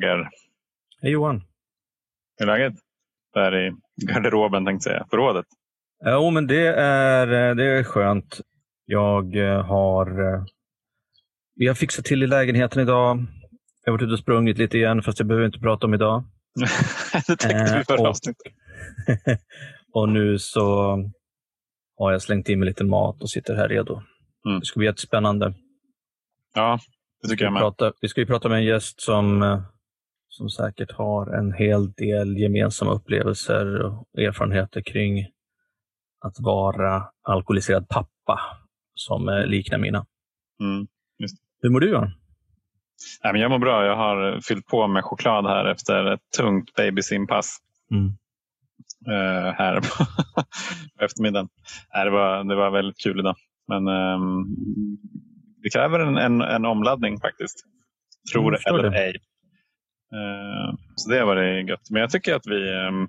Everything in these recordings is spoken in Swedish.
Roger. Hej Johan. Hur är läget? Där i garderoben tänkte jag säga, förrådet. Jo, men det är, det är skönt. Jag har vi har fixat till i lägenheten idag. Jag har varit ute och sprungit lite igen, fast jag behöver inte prata om idag. det tänkte vi förra avsnittet. och nu så har jag slängt in mig lite mat och sitter här redo. Mm. Det ska bli jättespännande. Ja, det tycker jag med. Prata, vi ska ju prata med en gäst som, som säkert har en hel del gemensamma upplevelser och erfarenheter kring att vara alkoholiserad pappa som liknar mina. Mm. Hur mår du Johan? Nej, men jag mår bra. Jag har fyllt på med choklad här efter ett tungt babysimpass. Mm. Uh, här på eftermiddagen. Nej, det, var, det var väldigt kul idag. Men um, det kräver en, en, en omladdning faktiskt. Tror det eller ej. Uh, så det har varit gött. Men jag tycker att vi, um,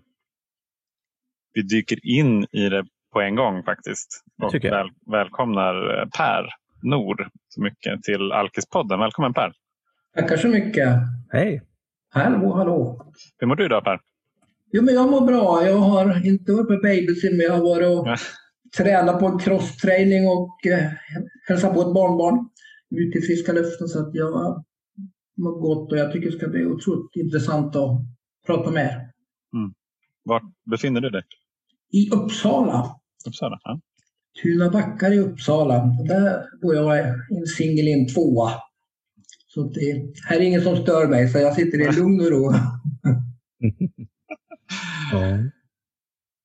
vi dyker in i det på en gång faktiskt. Och väl, välkomnar eh, Per Nord så mycket till Alkispodden. Välkommen Per! Tackar så mycket! Hej! Hallå, hallå! Hur mår du idag Per? Jo, men jag mår bra. Jag har inte varit på babysim, men jag har varit och ja. tränat på crosstraining och eh, hälsat på ett barnbarn ute i friska luften. Så att jag mår gott och jag tycker det ska bli otroligt intressant att prata med er. Mm. Var befinner du dig? I Uppsala. Uppsala, ja. Tuna backar i Uppsala. Där bor jag i en singel i en tvåa. Så det här är ingen som stör mig, så jag sitter i lugn och ro. ja.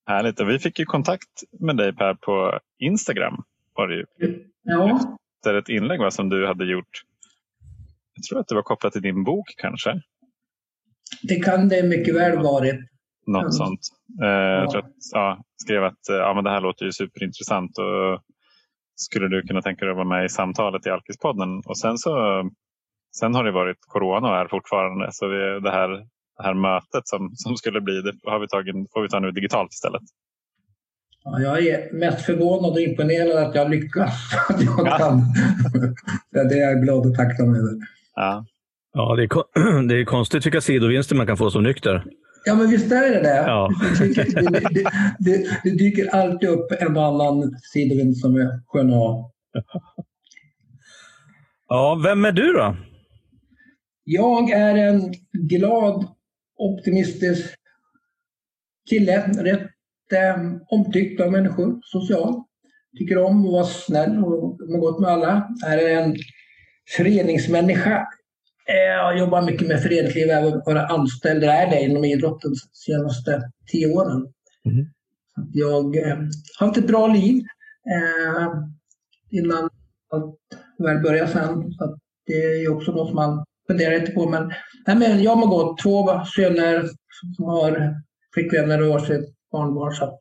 Härligt. Och vi fick ju kontakt med dig Per på Instagram. Var det ju. Ja. Efter ett inlägg va, som du hade gjort. Jag tror att det var kopplat till din bok kanske? Det kan det mycket väl varit. Något mm. sånt. Eh, ja. Jag tror att, ja, skrev att eh, ja, men det här låter ju superintressant och skulle du kunna tänka dig att vara med i samtalet i Alkispodden? Och sen så sen har det varit corona här fortfarande så vi, det, här, det här mötet som, som skulle bli det har vi tagit, får vi ta nu digitalt istället. Ja, jag är mest förvånad och imponerad att jag lyckas. Att jag ja. kan. det är jag glad och tacksam över. Ja. Ja, det är, det är konstigt vilka sidovinster man kan få som nykter. Ja, men visst är det det. Ja. Det, det, det, det, dyker alltid upp en annan sidovind som är skön att ha. Ja, vem är du då? Jag är en glad, optimistisk kille. Rätt eh, omtyckt av människor, social. Tycker om att vara snäll och må gott med alla. Är en föreningsmänniska jag jobbar mycket med föreningsliv, även vara anställd är det inom idrotten de senaste tio åren. Mm. Jag eh, har haft ett bra liv eh, innan allt väl började sen. Så det är också något som man funderar lite på. Men, nej, men jag har gått två söner som har flickvänner och varsitt barnbarn. Så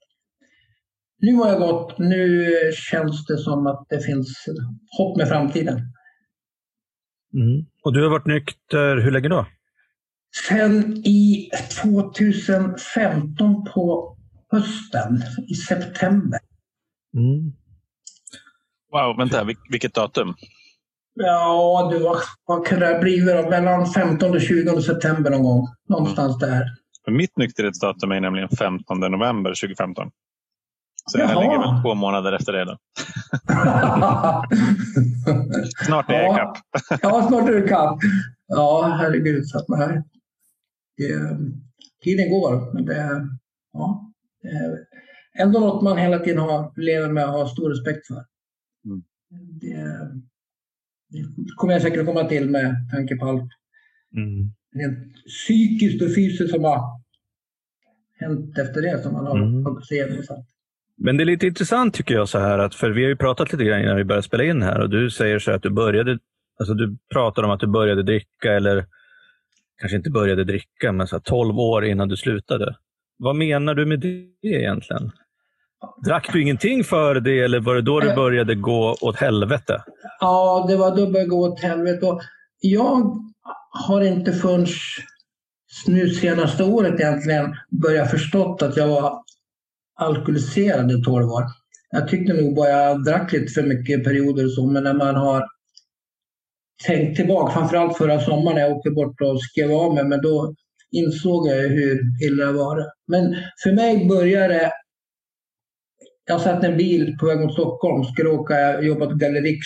nu har jag gått. Nu känns det som att det finns hopp med framtiden. Mm. Och du har varit nykter hur länge då? Sen i 2015 på hösten, i september. Mm. Wow, vänta, vilket datum? Ja, det var, vad kunde det bli? Mellan 15 och 20 september någon gång. Någonstans där. Mitt nykterhetsdatum är nämligen 15 november 2015. Så jag ligger väl två månader efter det. Då. snart är jag ja. ikapp. ja, snart är du ikapp. Ja, herregud. Så att man, det, tiden går, men det, ja, det är ändå något man hela tiden har, lever med och har stor respekt för. Mm. Det, det kommer jag säkert komma till med tanke på allt mm. rent psykiskt och fysiskt som har hänt efter det som man har mm. sig igenom. Men det är lite intressant tycker jag, så här att, för vi har ju pratat lite grann innan vi började spela in här och du säger så att du började, alltså du pratar om att du började dricka eller kanske inte började dricka, men så 12 år innan du slutade. Vad menar du med det egentligen? Drack du ingenting före det eller var det då det började gå åt helvete? Ja, det var då det började gå åt helvete. Och jag har inte förrän nu senaste året egentligen börjat förstått att jag var alkoholiserad i 12 år. Jag tyckte nog bara jag drack lite för mycket perioder och så, men när man har tänkt tillbaka, framförallt förra sommaren när jag åkte bort och skrev av mig, men då insåg jag hur illa det var. Men för mig började jag satt i en bil på väg mot Stockholm, skulle åka, jobba på Gallerix.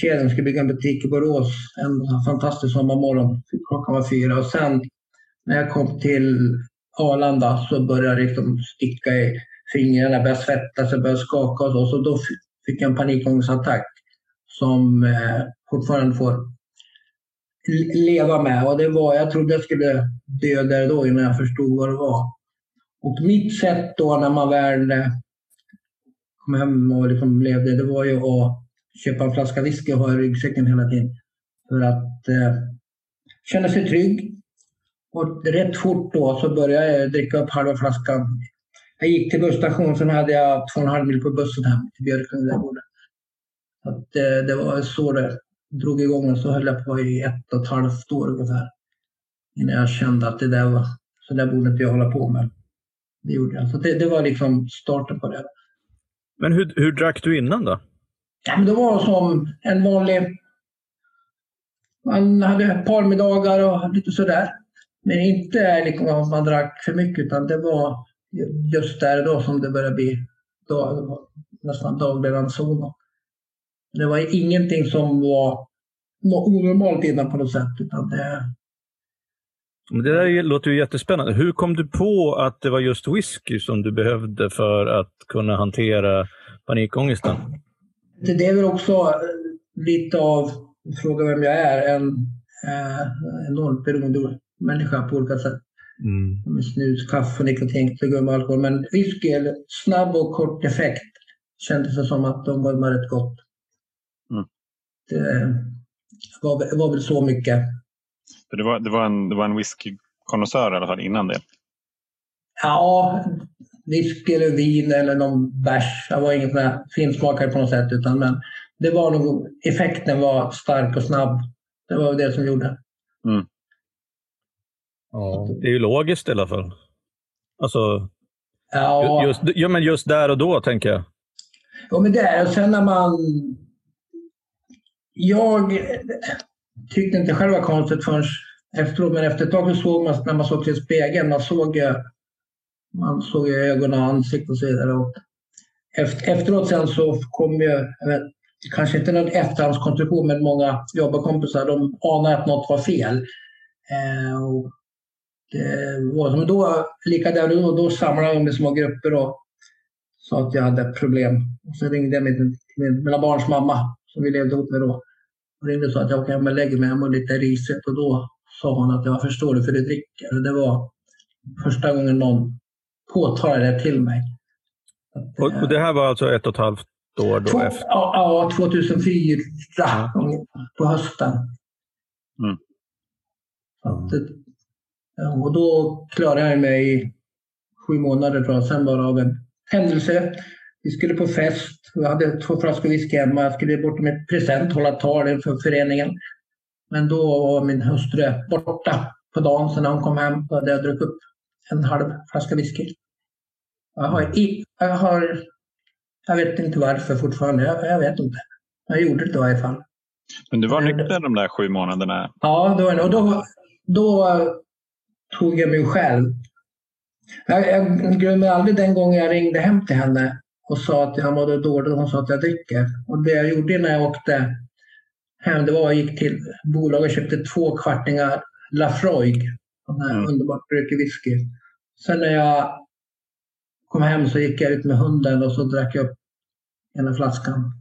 Kedjan skulle bygga en butik i Borås en fantastisk sommarmorgon. Klockan var fyra och sen när jag kom till Arlanda så började det liksom sticka i fingrarna, började svettas, jag började skaka och så. Så då fick jag en panikångestattack som eh, fortfarande får leva med. Och det var, jag trodde jag skulle dö där då innan jag förstod vad det var. Och mitt sätt då när man väl eh, kom hem och liksom levde, det var ju att köpa en flaska whisky och ha i ryggsäcken hela tiden. För att eh, känna sig trygg. Och rätt fort då så började jag dricka upp halva flaskan. Jag gick till busstationen, sen hade jag två och en halv mil på bussen hem till Björklund där bodde. Att, eh, det var så det drog igång och så höll jag på i ett och ett halvt år ungefär. Innan jag kände att det där var, så där borde inte jag hålla på med. Det gjorde jag. Så det, det var liksom starten på det. Men hur, hur drack du innan då? Ja, men det var som en vanlig... Man hade parmiddagar och lite sådär. Men inte liksom att man drack för mycket utan det var just där då som det började bli då, nästan daglig ranson. Det var ingenting som var onormalt innan på något sätt. Utan det... Men det där låter ju jättespännande. Hur kom du på att det var just whisky som du behövde för att kunna hantera panikångesten? Det är väl också lite av, fråga vem jag är, en eh, enormt beroende människa på olika sätt. Mm. Snus, kaffe, nikotin, gummi, alkohol. Men whisky, snabb och kort effekt, kändes det som att de var rätt gott. Mm. Det var, var väl så mycket. Det var, det var en, det var en whiskykonnässör i alla fall innan det? Ja, whisky eller vin eller någon bärs. Jag var ingen finsmakare på något sätt. Utan, men det var nog, effekten var stark och snabb. Det var det som gjorde. Mm. Ja, det är ju logiskt i alla fall. Alltså, ja. Just, ja, men just där och då tänker jag. Ja, men det är Sen när man... Jag tyckte inte själv var konstigt förrän efteråt, men efter ett tag såg man när man såg till spegeln, man såg man såg ögon och ansikte och så vidare. Och efteråt sen så kom ju, kanske inte någon efterhandskonstruktion, men många jobbarkompisar de anade att något var fel. Eh, och men då, lika där då, då samlade de i små grupper och sa att jag hade problem. Och så ringde jag min, min, mina barns mamma som vi levde ihop med då. Och ringde och sa att jag åker hem och lägger mig, jag mår lite risigt. Och då sa hon att jag förstår du för du dricker. Det var första gången någon påtalade det till mig. Att, och, och, det här var alltså ett och ett halvt år då? Två, efter. Ja, 2004 ja. på hösten. Mm. Att, och då klarade jag mig i sju månader tror jag. Sen bara av en händelse. Vi skulle på fest. Jag hade två flaskor whisky hemma. Jag skulle bort med present, hålla tal inför föreningen. Men då var min hustru borta på dagen. Så när hon kom hem hade jag druckit upp en halv flaska whisky. Jag har, jag har jag vet inte varför fortfarande. Jag, jag vet inte. Jag gjorde det i alla fall. Men du var nykter de där sju månaderna? Ja, då, och då, då tog jag mig själv. Jag, jag glömmer aldrig den gången jag ringde hem till henne och sa att jag mådde dåligt och hon sa att jag dricker. Och det jag gjorde när jag åkte hem det var att jag gick till bolaget och köpte två kvartingar Lafroig. Den här mm. underbart brukig whisky. Sen när jag kom hem så gick jag ut med hunden och så drack jag upp ena flaskan.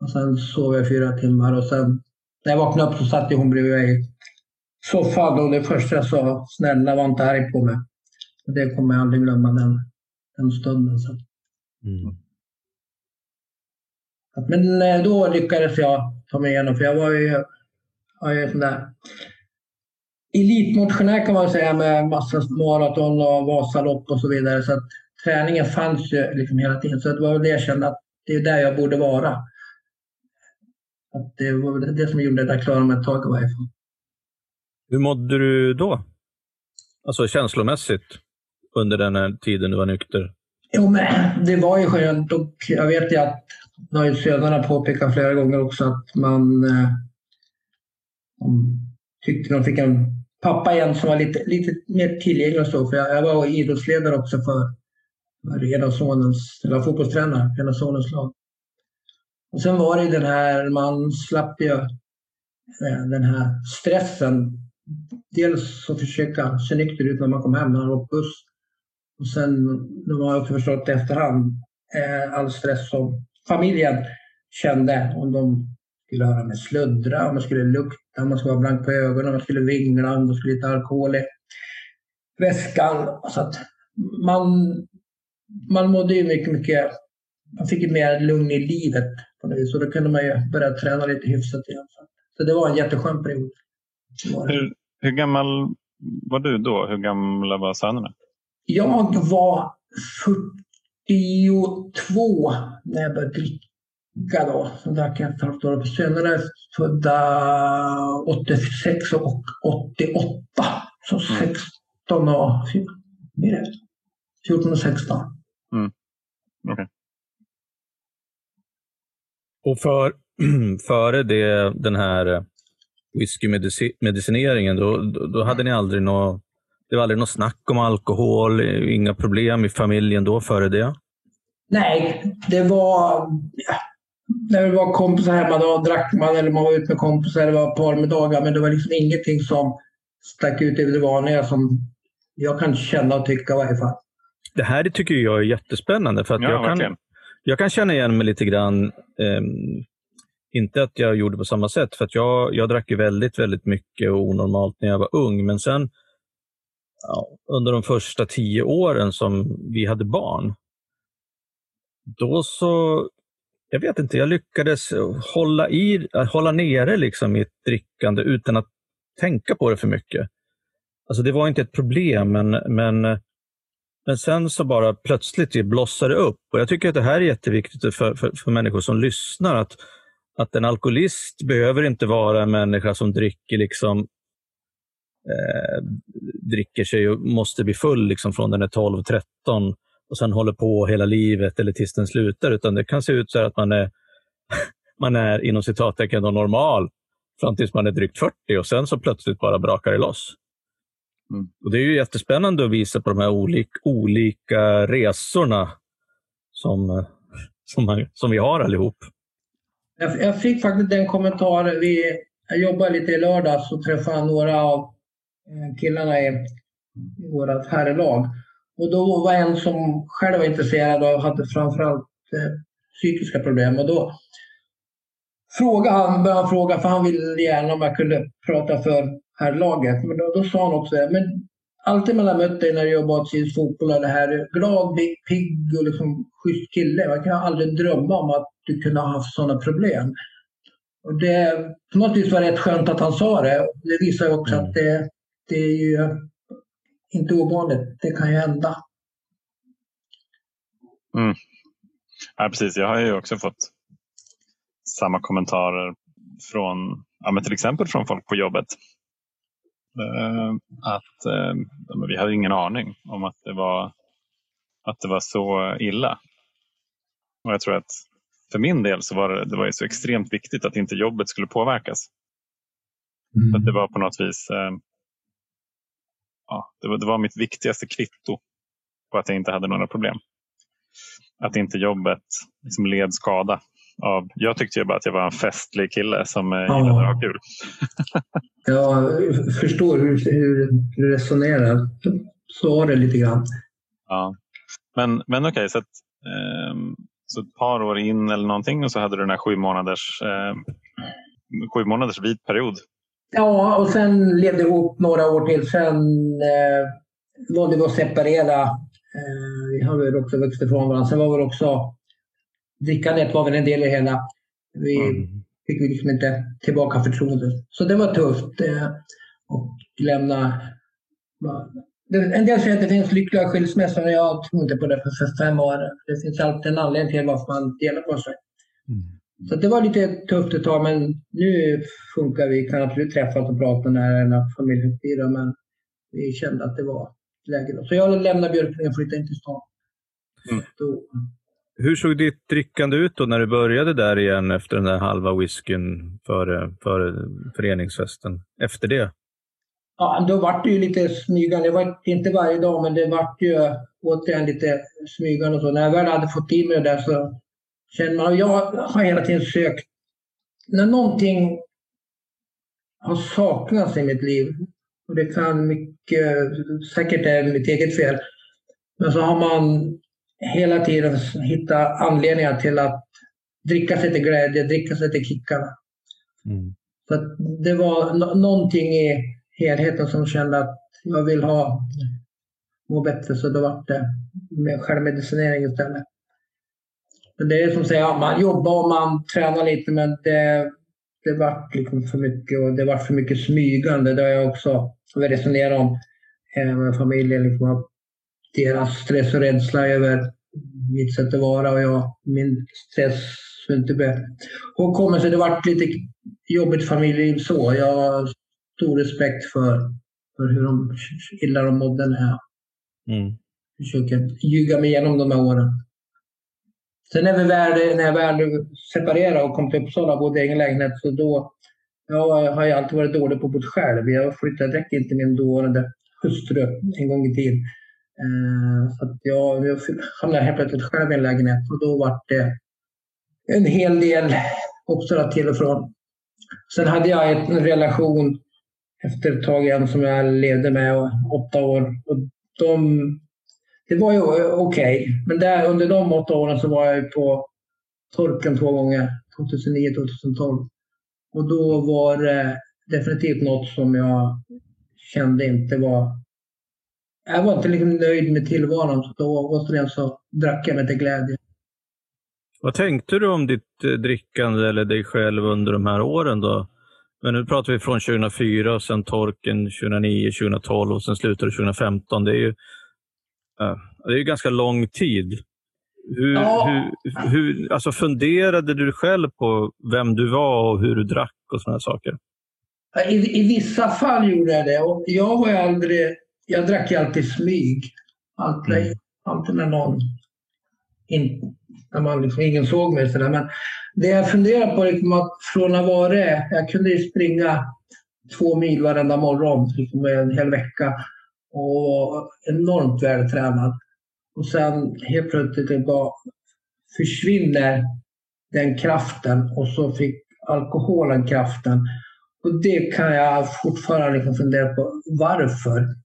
Och sen sov jag fyra timmar och sen när jag vaknade upp så satt hon bredvid mig i soffan och det första jag sa, snälla var inte arg på mig. Det kommer jag aldrig glömma den, den stunden. Så. Mm. Men eh, då lyckades jag ta mig igenom, för jag var ju, jag är sån där elitmotionär kan man säga med massa maraton och Vasalopp och så vidare. Så att träningen fanns ju liksom hela tiden. Så det var det jag kände att det är där jag borde vara. Att det var det som gjorde att jag klarade mig ett tag i varje fall. Hur mådde du då? Alltså känslomässigt under den här tiden du var nykter? Jo, men det var ju skönt och jag vet ju att det har ju sönerna påpekat flera gånger också att man, eh, de tyckte de fick en pappa igen som var lite, lite mer tillgänglig. Så, för jag, jag var idrottsledare också för, för ena sonens, eller fotbollstränare, ena sonens lag. Och sen var det den här, man slapp ju eh, den här stressen. Dels att försöka se nykter ut när man kom hem, när man åkte buss. Och sen, nu har jag också förstått i efterhand, eh, all stress som familjen kände om de skulle höra mig sluddra, om man skulle lukta, om man skulle vara blank på ögonen, om man skulle vingla, om det skulle hitta alkohol i väskan. Så att man, man mådde ju mycket, mycket, man fick ju mer lugn i livet på det Så då kunde man ju börja träna lite hyfsat igen. Så det var en jätteskön period. Hur, hur gammal var du då? Hur gamla var sönerna? Jag var 42 när jag började dricka då. Så drack jag ett halvt år. Sönerna är födda 86 och 88. Så 16 och... Blir det? 14 och 16. Mm. Okay. Och för, före det, den här whiskymedicineringen, då, då hade ni aldrig något det var aldrig något snack om alkohol, inga problem i familjen då före det? Nej, det var... När det var kompisar hemma då drack man eller man var ute med kompisar. Det var ett par med dagar men det var liksom ingenting som stack ut över det vanliga som jag kan känna och tycka i varje fall. Det här tycker jag är jättespännande. För att ja, jag, kan, jag kan känna igen mig lite grann. Eh, inte att jag gjorde på samma sätt, för att jag, jag drack ju väldigt, väldigt mycket och onormalt när jag var ung. Men sen ja, under de första tio åren som vi hade barn, då så, jag vet inte, jag lyckades hålla, i, hålla nere liksom mitt drickande utan att tänka på det för mycket. Alltså det var inte ett problem, men, men, men sen så bara plötsligt det blossade upp. Och Jag tycker att det här är jätteviktigt för, för, för människor som lyssnar. Att, att en alkoholist behöver inte vara en människa som dricker liksom eh, dricker sig och måste bli full liksom från den är 12-13 och sen håller på hela livet eller tills den slutar. Utan det kan se ut så att man är, man är inom citattecken normal fram tills man är drygt 40 och sen så plötsligt bara brakar det loss. Mm. Och Det är ju jättespännande att visa på de här olika, olika resorna som, som, man, som vi har allihop. Jag, jag fick faktiskt den kommentaren. Vi, jag jobbade lite i lördags och träffade några av eh, killarna i, i vårt herrlag. Och då var en som själv var intresserad och hade framförallt eh, psykiska problem. Och då frågade han, började han fråga, för han ville gärna om jag kunde prata för herrlaget. Men då, då sa han också det. Men alltid man har mött dig när du jobbat i fotboll det här, glad, pigg och liksom schysst kille. Man kan aldrig drömma om att du kunde ha haft sådana problem. Och det, på något vis var det rätt skönt att han sa det. Det visar också mm. att det, det är ju inte ovanligt. Det kan ju hända. Mm. Ja, precis. Jag har ju också fått samma kommentarer från ja, men till exempel från folk på jobbet. Uh, att uh, vi hade ingen aning om att det var, att det var så illa. Och jag tror att för min del så var det, det var så extremt viktigt att inte jobbet skulle påverkas. Mm. Att det var på något vis uh, ja, det, var, det var mitt viktigaste kvitto på att jag inte hade några problem. Att inte jobbet liksom led skada av, jag tyckte ju bara att jag var en festlig kille som eh, ja. gillade att ha kul. jag förstår hur, hur du resonerar. Så var det lite grann. Ja. Men, men okej, okay, så, att, eh, så ett par år in eller någonting och så hade du den här sju månaders, eh, sju månaders vit period Ja, och sen levde vi ihop några år till. Sen eh, valde vi att separera. Eh, vi har väl också vuxit ifrån varandra. Sen var väl också drickandet var väl en del i det hela. Vi mm. fick vi liksom inte tillbaka förtroendet. Så det var tufft. Eh, och lämna... En del säger att det finns lyckliga skilsmässor, men jag tror inte på det för fem år. Det finns alltid en anledning till varför man delar på sig. Mm. Så det var lite tufft ett tag, men nu funkar vi. kan absolut träffas och prata när en familjehögtid, men vi kände att det var läge. Då. Så jag lämnade Björklinge och flyttade in till stan. Mm. Då, hur såg ditt drickande ut då när du började där igen efter den där halva whiskyn före, före föreningsfesten? Efter det? Ja, då vart det ju lite smygande. Det var inte varje dag, men det vart ju återigen lite smygande och så. När jag väl hade fått i mig det där så kände man... Jag har hela tiden sökt... När någonting har saknats i mitt liv, och det kan mycket... Säkert är mitt eget fel, men så har man hela tiden hittat anledningar till att dricka sig till glädje, dricka sig till kickarna. Mm. Så det var någonting i helheten som kände att jag vill ha må bättre så då var det med självmedicinering istället. Men det är som säger, man jobbar och man tränar lite men det, det vart liksom för mycket och det var för mycket smygande. Det har jag också resonerat om eh, med familjen. Liksom deras stress och rädsla över mitt sätt att vara och jag, min stress inte började. Och kommer sig det vart lite jobbigt familjeliv så. Jag har stor respekt för, för hur de, illa de mådde när jag mm. försöker ljuga mig igenom de här åren. Sen när, vi väl, när jag väl separerade och kom till Uppsala och bodde i egen lägenhet så då jag har jag alltid varit dålig på att bo själv. Jag flyttade direkt in till min dåvarande hustru en gång i tiden. Eh, så att jag, jag hamnade helt plötsligt själv i en lägenhet och då var det en hel del också till och från. Sen hade jag en relation efter ett tag igen som jag levde med åtta år. Och de, det var ju eh, okej, okay. men där, under de åtta åren så var jag på torken två gånger, 2009-2012. Och då var det definitivt något som jag kände inte var... Jag var inte liksom nöjd med tillvaron, så då återigen så drack jag mig till glädje. Vad tänkte du om ditt eh, drickande eller dig själv under de här åren då? Men nu pratar vi från 2004 och sen torken 2009, 2012 och sen slutade 2015. Det är ju, det är ju ganska lång tid. Hur, ja. hur, hur, alltså funderade du själv på vem du var och hur du drack och sådana saker? I, I, vissa fall gjorde jag det. Och jag var aldrig... Jag drack ju alltid smyg. Alltid, mm. alltid när någon... In, när man liksom, ingen såg mig. Sådär. Men det jag funderar på är liksom att från att vara jag kunde ju springa två mil varenda morgon liksom en hel vecka och enormt vältränad. Och sen helt plötsligt det bara försvinner den kraften och så fick alkoholen kraften. Och det kan jag fortfarande liksom fundera på varför.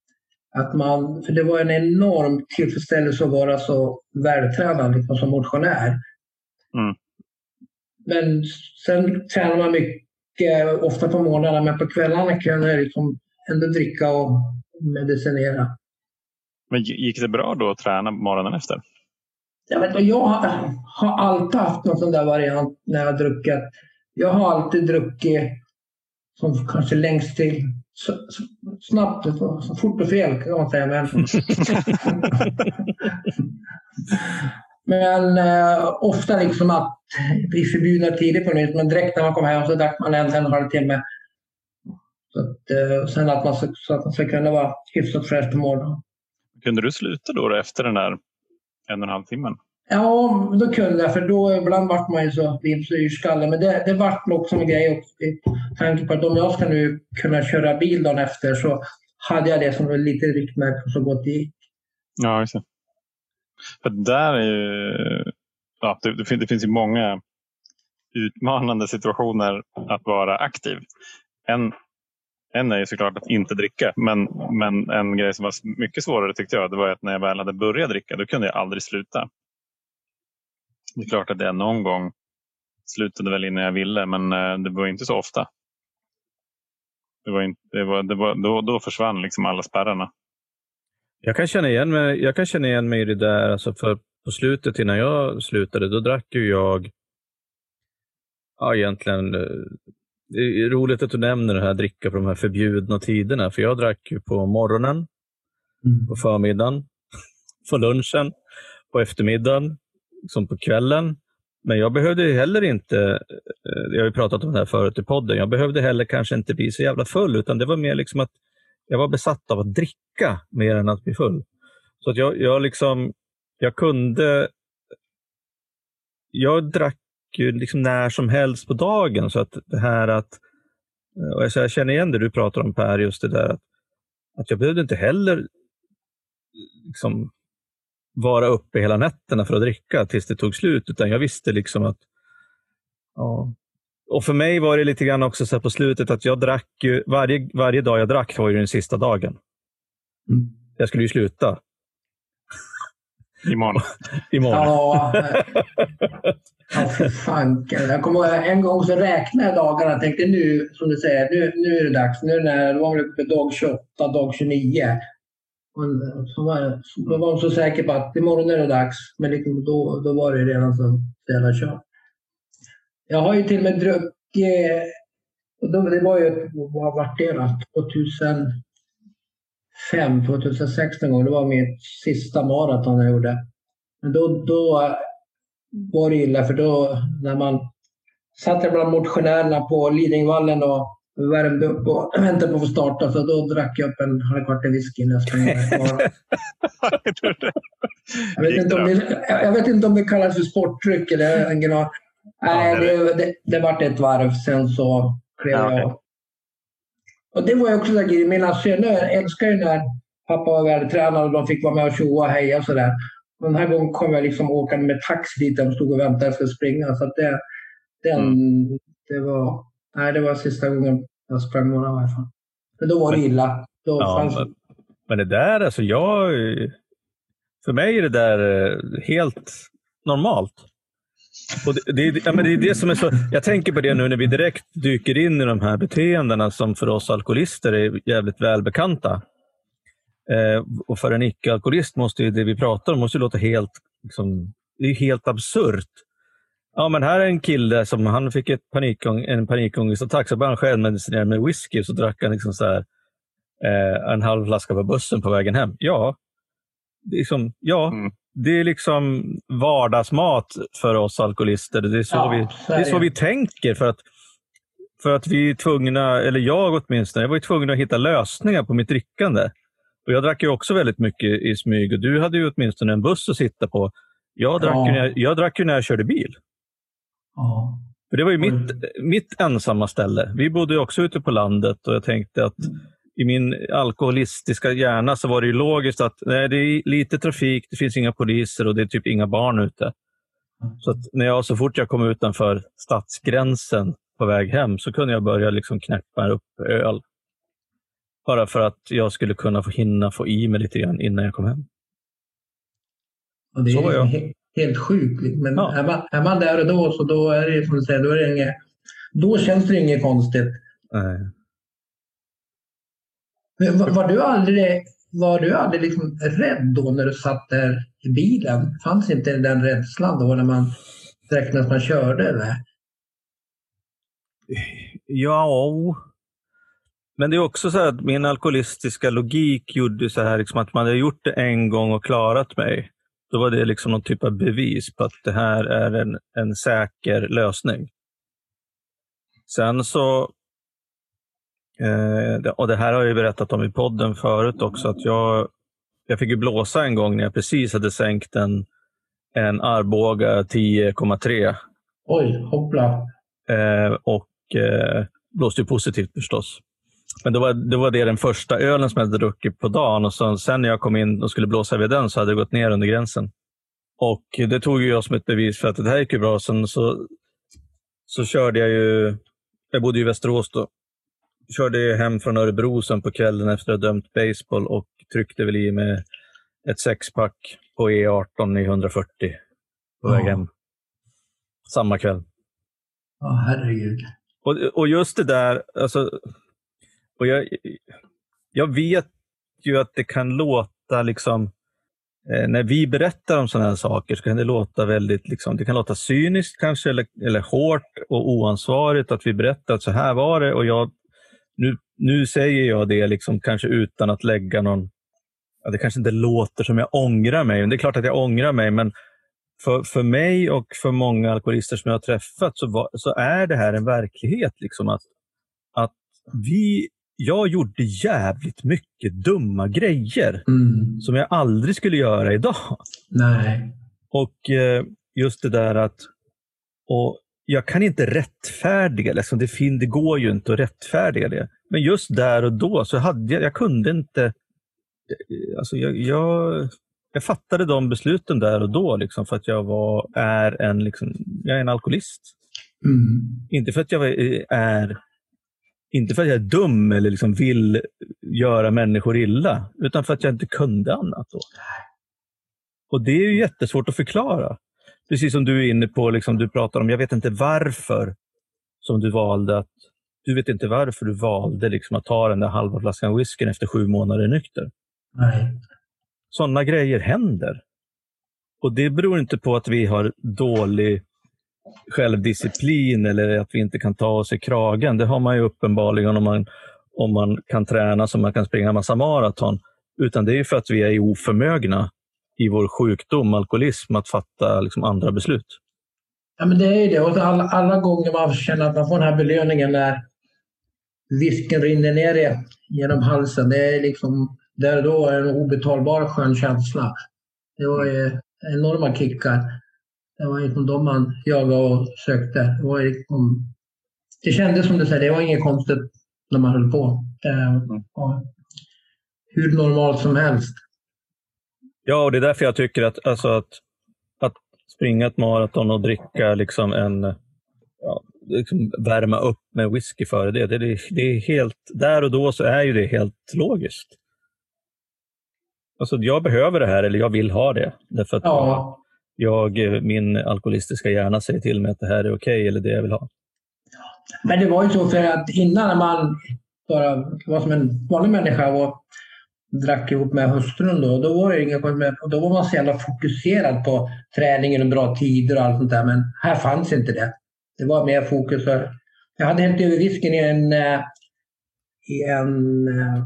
Att man, för det var en enorm tillfredsställelse att vara så vältränad liksom som motionär. Mm. Men sen tränar man mycket, ofta på morgnarna, men på kvällarna kan jag liksom ändå dricka och medicinera. Men gick det bra då att träna morgonen efter? Jag, vet, jag har, har alltid haft någon sån där variant när jag har druckit. Jag har alltid druckit som kanske längst till så, så, snabbt, så fort och fel kan man säga. Men, men eh, ofta liksom att bli förbjudna tidigt på nytt, men direkt när man kom hem så drack man en, en halvtimme. Så att, eh, sen att man, så att man ska kunna vara hyfsat fräsch på morgonen. Kunde du sluta då, då efter den där en och en halv timmen? Ja, då kunde jag för då ibland vart man ju så vimsig ur yrskalle. Men det, det vart också en grej också i tanke på att om jag ska nu kunna köra bil dagen efter så hade jag det som ett litet riktmärke så gott det gick. Ja, just det. För där är ju, ja, det, det, finns, det finns ju många utmanande situationer att vara aktiv. En, en är ju såklart att inte dricka, men, men en grej som var mycket svårare tyckte jag, det var att när jag väl hade börjat dricka, då kunde jag aldrig sluta. Det är klart att det någon gång slutade väl innan jag ville, men eh, det var inte så ofta. Det var inte, det var, det var, då, då försvann liksom alla spärrarna. Jag kan känna igen mig, jag kan känna igen mig i det där. Alltså för på slutet innan jag slutade, då drack ju jag ja, egentligen eh, det är roligt att du nämner det här dricka på de här förbjudna tiderna. För jag drack ju på morgonen, mm. på förmiddagen, på lunchen, på eftermiddagen, som på kvällen. Men jag behövde heller inte, eh, jag har ju pratat om det här förut i podden, jag behövde heller kanske inte bli så jävla full, utan det var mer liksom att jag var besatt av att dricka mer än att bli full. Så att jag, jag, liksom, jag kunde jag drack ju liksom när som helst på dagen. Så att det här att, eh, och jag känner igen det du pratar om Per, just det där att, att jag behövde inte heller eh, liksom vara uppe hela nätterna för att dricka tills det tog slut, utan jag visste liksom att ja. Och för mig var det lite grann också så på slutet att jag drack ju, varje, varje dag jag drack var ju den sista dagen. Mm. Jag skulle ju sluta. Imorgon. Imorgon. Ja, ja för fan. Jag kommer ihåg en gång så räknade jag dagarna och tänkte nu, som du säger, nu, nu är det dags. Nu är det, när, då var man uppe dag 28, dag 29. Och så var, så var man så säker på att imorgon är det dags. Men liksom då, då var det redan så jävla kört. Jag har ju till och med druckit, och då, det var ju, vad vart det då? 2005, 2006 någon gång. Det var mitt sista maraton jag gjorde. Men då, då var det illa för då när man satt bland motionärerna på Lidingvallen och värmde upp och väntade på att få starta så då drack jag upp en halvkvart whisky nästan. jag, vet inte om det, jag vet inte om det kallas för sportdryck eller en grad. Nej, det, det, det vart ett varv, sen så klev ja, jag av. Och det var ju också så mina söner älskar ju när pappa var vältränad och de fick vara med och tjoa och heja och sådär. Den här gången kom jag liksom åkande med taxi dit de stod och väntade jag skulle springa. Så det, den, mm. det, var, nej, det var sista gången jag sprang alla fall. Men då var det illa. Då ja, fanns... men, men det där, alltså jag... För mig är det där eh, helt normalt. Och det, det, ja, men det är det som är så, jag tänker på det nu när vi direkt dyker in i de här beteendena som för oss alkoholister är jävligt välbekanta. Eh, och för en icke-alkoholist måste det vi pratar om måste låta helt, liksom, det är helt absurt. Ja, men här är en kille som han fick ett panikång, en panikångestattack, så började han självmedicinera med whisky och så drack han liksom så här, eh, en halv flaska på bussen på vägen hem. Ja, det är liksom, ja, mm det är liksom vardagsmat för oss alkoholister. Det är så, ja, vi, det är så vi tänker. För att, för att vi är tvungna, eller jag åtminstone, jag var tvungen att hitta lösningar på mitt drickande. Och jag drack ju också väldigt mycket i smyg och du hade ju åtminstone en buss att sitta på. Jag drack, ja. ju, när jag, jag drack ju när jag körde bil. Ja. För det var ju mitt, mitt ensamma ställe. Vi bodde också ute på landet och jag tänkte att mm i min alkoholistiska hjärna så var det ju logiskt att nej, det är lite trafik, det finns inga poliser och det är typ inga barn ute. Så att när jag, så fort jag kom utanför stadsgränsen på väg hem så kunde jag börja liksom knäppa upp öl. Bara för att jag skulle kunna få hinna få i mig lite grann innan jag kom hem. Och det är så var jag. Helt, helt sjukt. Men ja. är, man, är man där och då så då är det som du säger, då, är det inget, då känns det inget konstigt. Nej. Men var, var, du aldrig, var du aldrig liksom rädd då när du satt där i bilen? Fanns inte den rädslan då när man direkt när man körde? Eller? Ja, men det är också så att min alkoholistiska logik gjorde så här liksom att man hade gjort det en gång och klarat mig. Då var det liksom någon typ av bevis på att det här är en, en säker lösning. Sen så Eh, och Det här har jag berättat om i podden förut också. att Jag, jag fick ju blåsa en gång när jag precis hade sänkt en, en Arboga 10,3. Oj, hoppla. Eh, och eh, blåste ju positivt förstås. Men då var, det var det den första ölen som jag hade druckit på dagen och så, sen när jag kom in och skulle blåsa vid den så hade det gått ner under gränsen. Och Det tog jag som ett bevis för att det här gick ju bra. Sen så, så körde jag ju, jag bodde i Västerås då, körde hem från Örebro sen på kvällen efter att ha dömt baseball och tryckte väl i med ett sexpack på E18 i 140 på väg hem. Samma kväll. Ja, oh, herregud. Och, och just det där, alltså, och jag, jag vet ju att det kan låta liksom eh, när vi berättar om sådana här saker så kan det låta väldigt liksom, det kan låta cyniskt kanske eller, eller hårt och oansvarigt att vi berättar att så här var det och jag nu, nu säger jag det liksom kanske utan att lägga någon... Ja, det kanske inte låter som jag ångrar mig, men det är klart att jag ångrar mig. Men för, för mig och för många alkoholister som jag har träffat så, var, så är det här en verklighet. Liksom att, att vi, jag gjorde jävligt mycket dumma grejer mm. som jag aldrig skulle göra idag. Nej. Och eh, just det där att Och jag kan inte rättfärdiga, liksom det, fin, det går ju inte att rättfärdiga det. Men just där och då så hade jag, jag kunde inte, alltså jag, jag, jag fattade de besluten där och då liksom för att jag var, är en, liksom, jag är en alkoholist. Mm. Inte för att jag är inte för att jag är dum eller liksom vill göra människor illa, utan för att jag inte kunde annat. Då. Och det är ju jättesvårt att förklara. Precis som du är inne på, liksom, du pratar om, jag vet inte varför som du valde att du vet inte varför du valde liksom att ta den där halva flaskan whisky efter sju månader nykter. Nej. Sådana grejer händer. Och det beror inte på att vi har dålig självdisciplin eller att vi inte kan ta oss i kragen. Det har man ju uppenbarligen om man, om man kan träna så man kan springa en massa maraton. Utan det är för att vi är oförmögna i vår sjukdom, alkoholism, att fatta liksom andra beslut. Ja, men det är det. Och alla, alla gånger man känner att man får den här belöningen när visken rinner ner genom halsen. Det är liksom, där och då är en obetalbar skön känsla. Det var ju enorma kickar. Det var liksom de man jagade och sökte. Det, var liksom, det kändes som du säger, det var inget konstigt när man höll på. Var hur normalt som helst. Ja, och det är därför jag tycker att, alltså att, att springa ett maraton och dricka liksom en ja, liksom värma upp med whisky före det. Det, det. det, är helt, där och då så är ju det helt logiskt. Alltså, jag behöver det här eller jag vill ha det. Därför att ja jag, eh, min alkoholistiska hjärna säger till mig att det här är okej okay, eller det jag vill ha. Men det var ju så för att innan när man bara var som en vanlig människa och drack ihop med hustrun då, då var det inga med, då var man så jävla fokuserad på träningen och bra tider och allt sånt där. Men här fanns inte det. Det var mer fokus. För, jag hade hällt över whiskyn i en, eh, i en eh,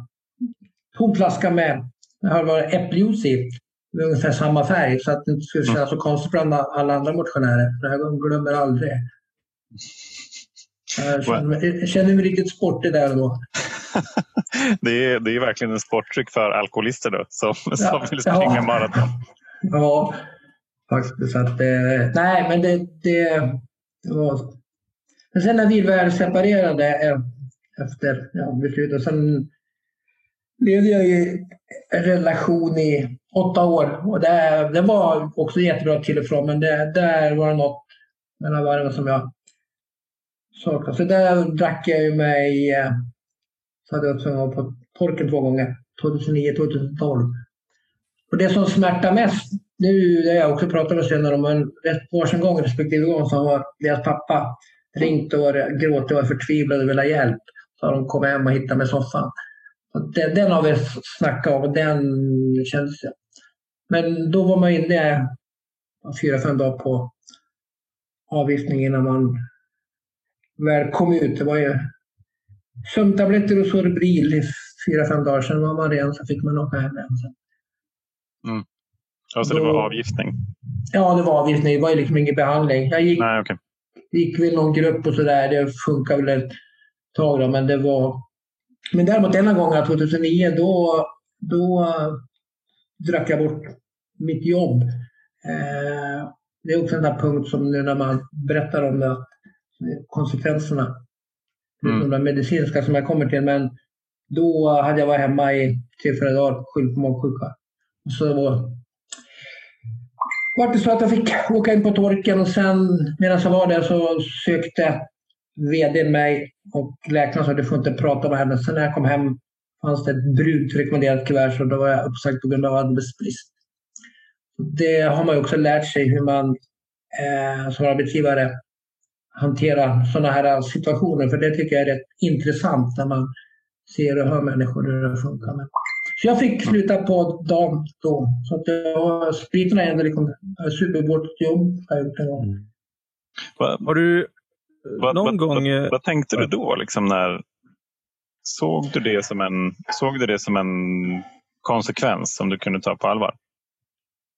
tom flaska med äppeljuice i. Med ungefär samma färg så att det inte skulle kännas mm. så konstigt bland alla andra motionärer. Det här glömmer aldrig. Jag känner, jag känner mig riktigt sportig där och då. det, är, det är verkligen en sporttryck för alkoholister då, som, ja, som vill springa ja. maraton. Ja, faktiskt. Att, eh, nej, men det, det, det, var... Men sen när vi väl separerade eh, efter ja, beslutet, sen levde jag i en relation i åtta år. Och det, det var också jättebra till och från, men det, där var det något mellan varven som jag saknade. Så där drack jag ju mig eh, så hade jag tvungen på torken två gånger, 2009 2012. Och det som smärtar mest, nu det jag också pratade med senare om, en rätt respektive gång så har deras pappa ringt och gråtit och var förtvivlad och ville ha hjälp. Så har de kommit hem och hittat mig i soffan. Den, den har vi snackat om och den kändes... Men då var man inne fyra, fem dagar på avgiftning innan man väl kom ut. Det var ju sömntabletter och Sorbril i fyra, fem dagar. Sen var man ren så fick man åka hem igen. Mm. Alltså det var avgiftning? Ja, det var avgiftning. Det var liksom ingen behandling. Jag gick, Nej, okay. gick väl någon grupp och sådär. Det funkar väl ett tag då, men det var... Men däremot denna gången, 2009, då, då drack jag bort mitt jobb. Eh, det är också en där punkt som nu när man berättar om det, konsekvenserna mm. de medicinska som jag kommer till. Men då hade jag varit hemma i tre, fyra dagar sjuk på magsjuka. Och så var det så att jag fick åka in på torken och sen medan jag var där så sökte vdn mig och läkaren sa att du får inte prata med henne. Sen när jag kom hem fanns det ett brunt rekommenderat kuvert så då var jag uppsagd på grund av arbetsbrist. Det har man också lärt sig hur man eh, som arbetsgivare hantera sådana här situationer. För det tycker jag är rätt intressant när man ser och hör människor hur det funkar. Men, så jag fick sluta på dagen då. Så att jag, spriten är ändå liksom superbort jobb. Har, gjort mm. har du någon vad, gång... Vad, vad, tänkte du då? Liksom när, såg, du det som en, såg du det som en konsekvens som du kunde ta på allvar?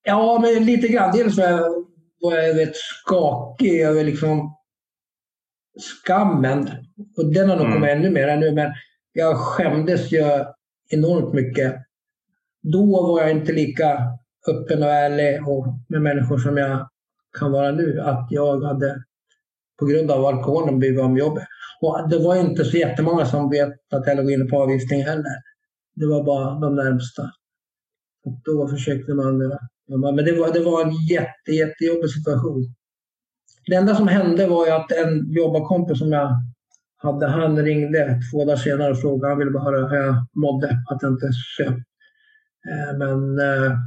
Ja, men lite grann. Dels var jag, var jag rätt skakig över liksom skammen, och den har nog kommit mm. ännu mer nu, men jag skämdes ju enormt mycket. Då var jag inte lika öppen och ärlig och med människor som jag kan vara nu. Att jag hade på grund av alkoholen blev av med jobbet. Och det var inte så jättemånga som vet att jag låg inne på avvisning heller. Det var bara de närmsta. Och då försökte man. Eh, men det var, det var en jätte, jättejobbig situation. Det enda som hände var ju att en jobbarkompis som jag hade, han ringde två dagar senare och frågade, han ville bara höra hur jag mådde, att jag inte söp. Eh, men eh,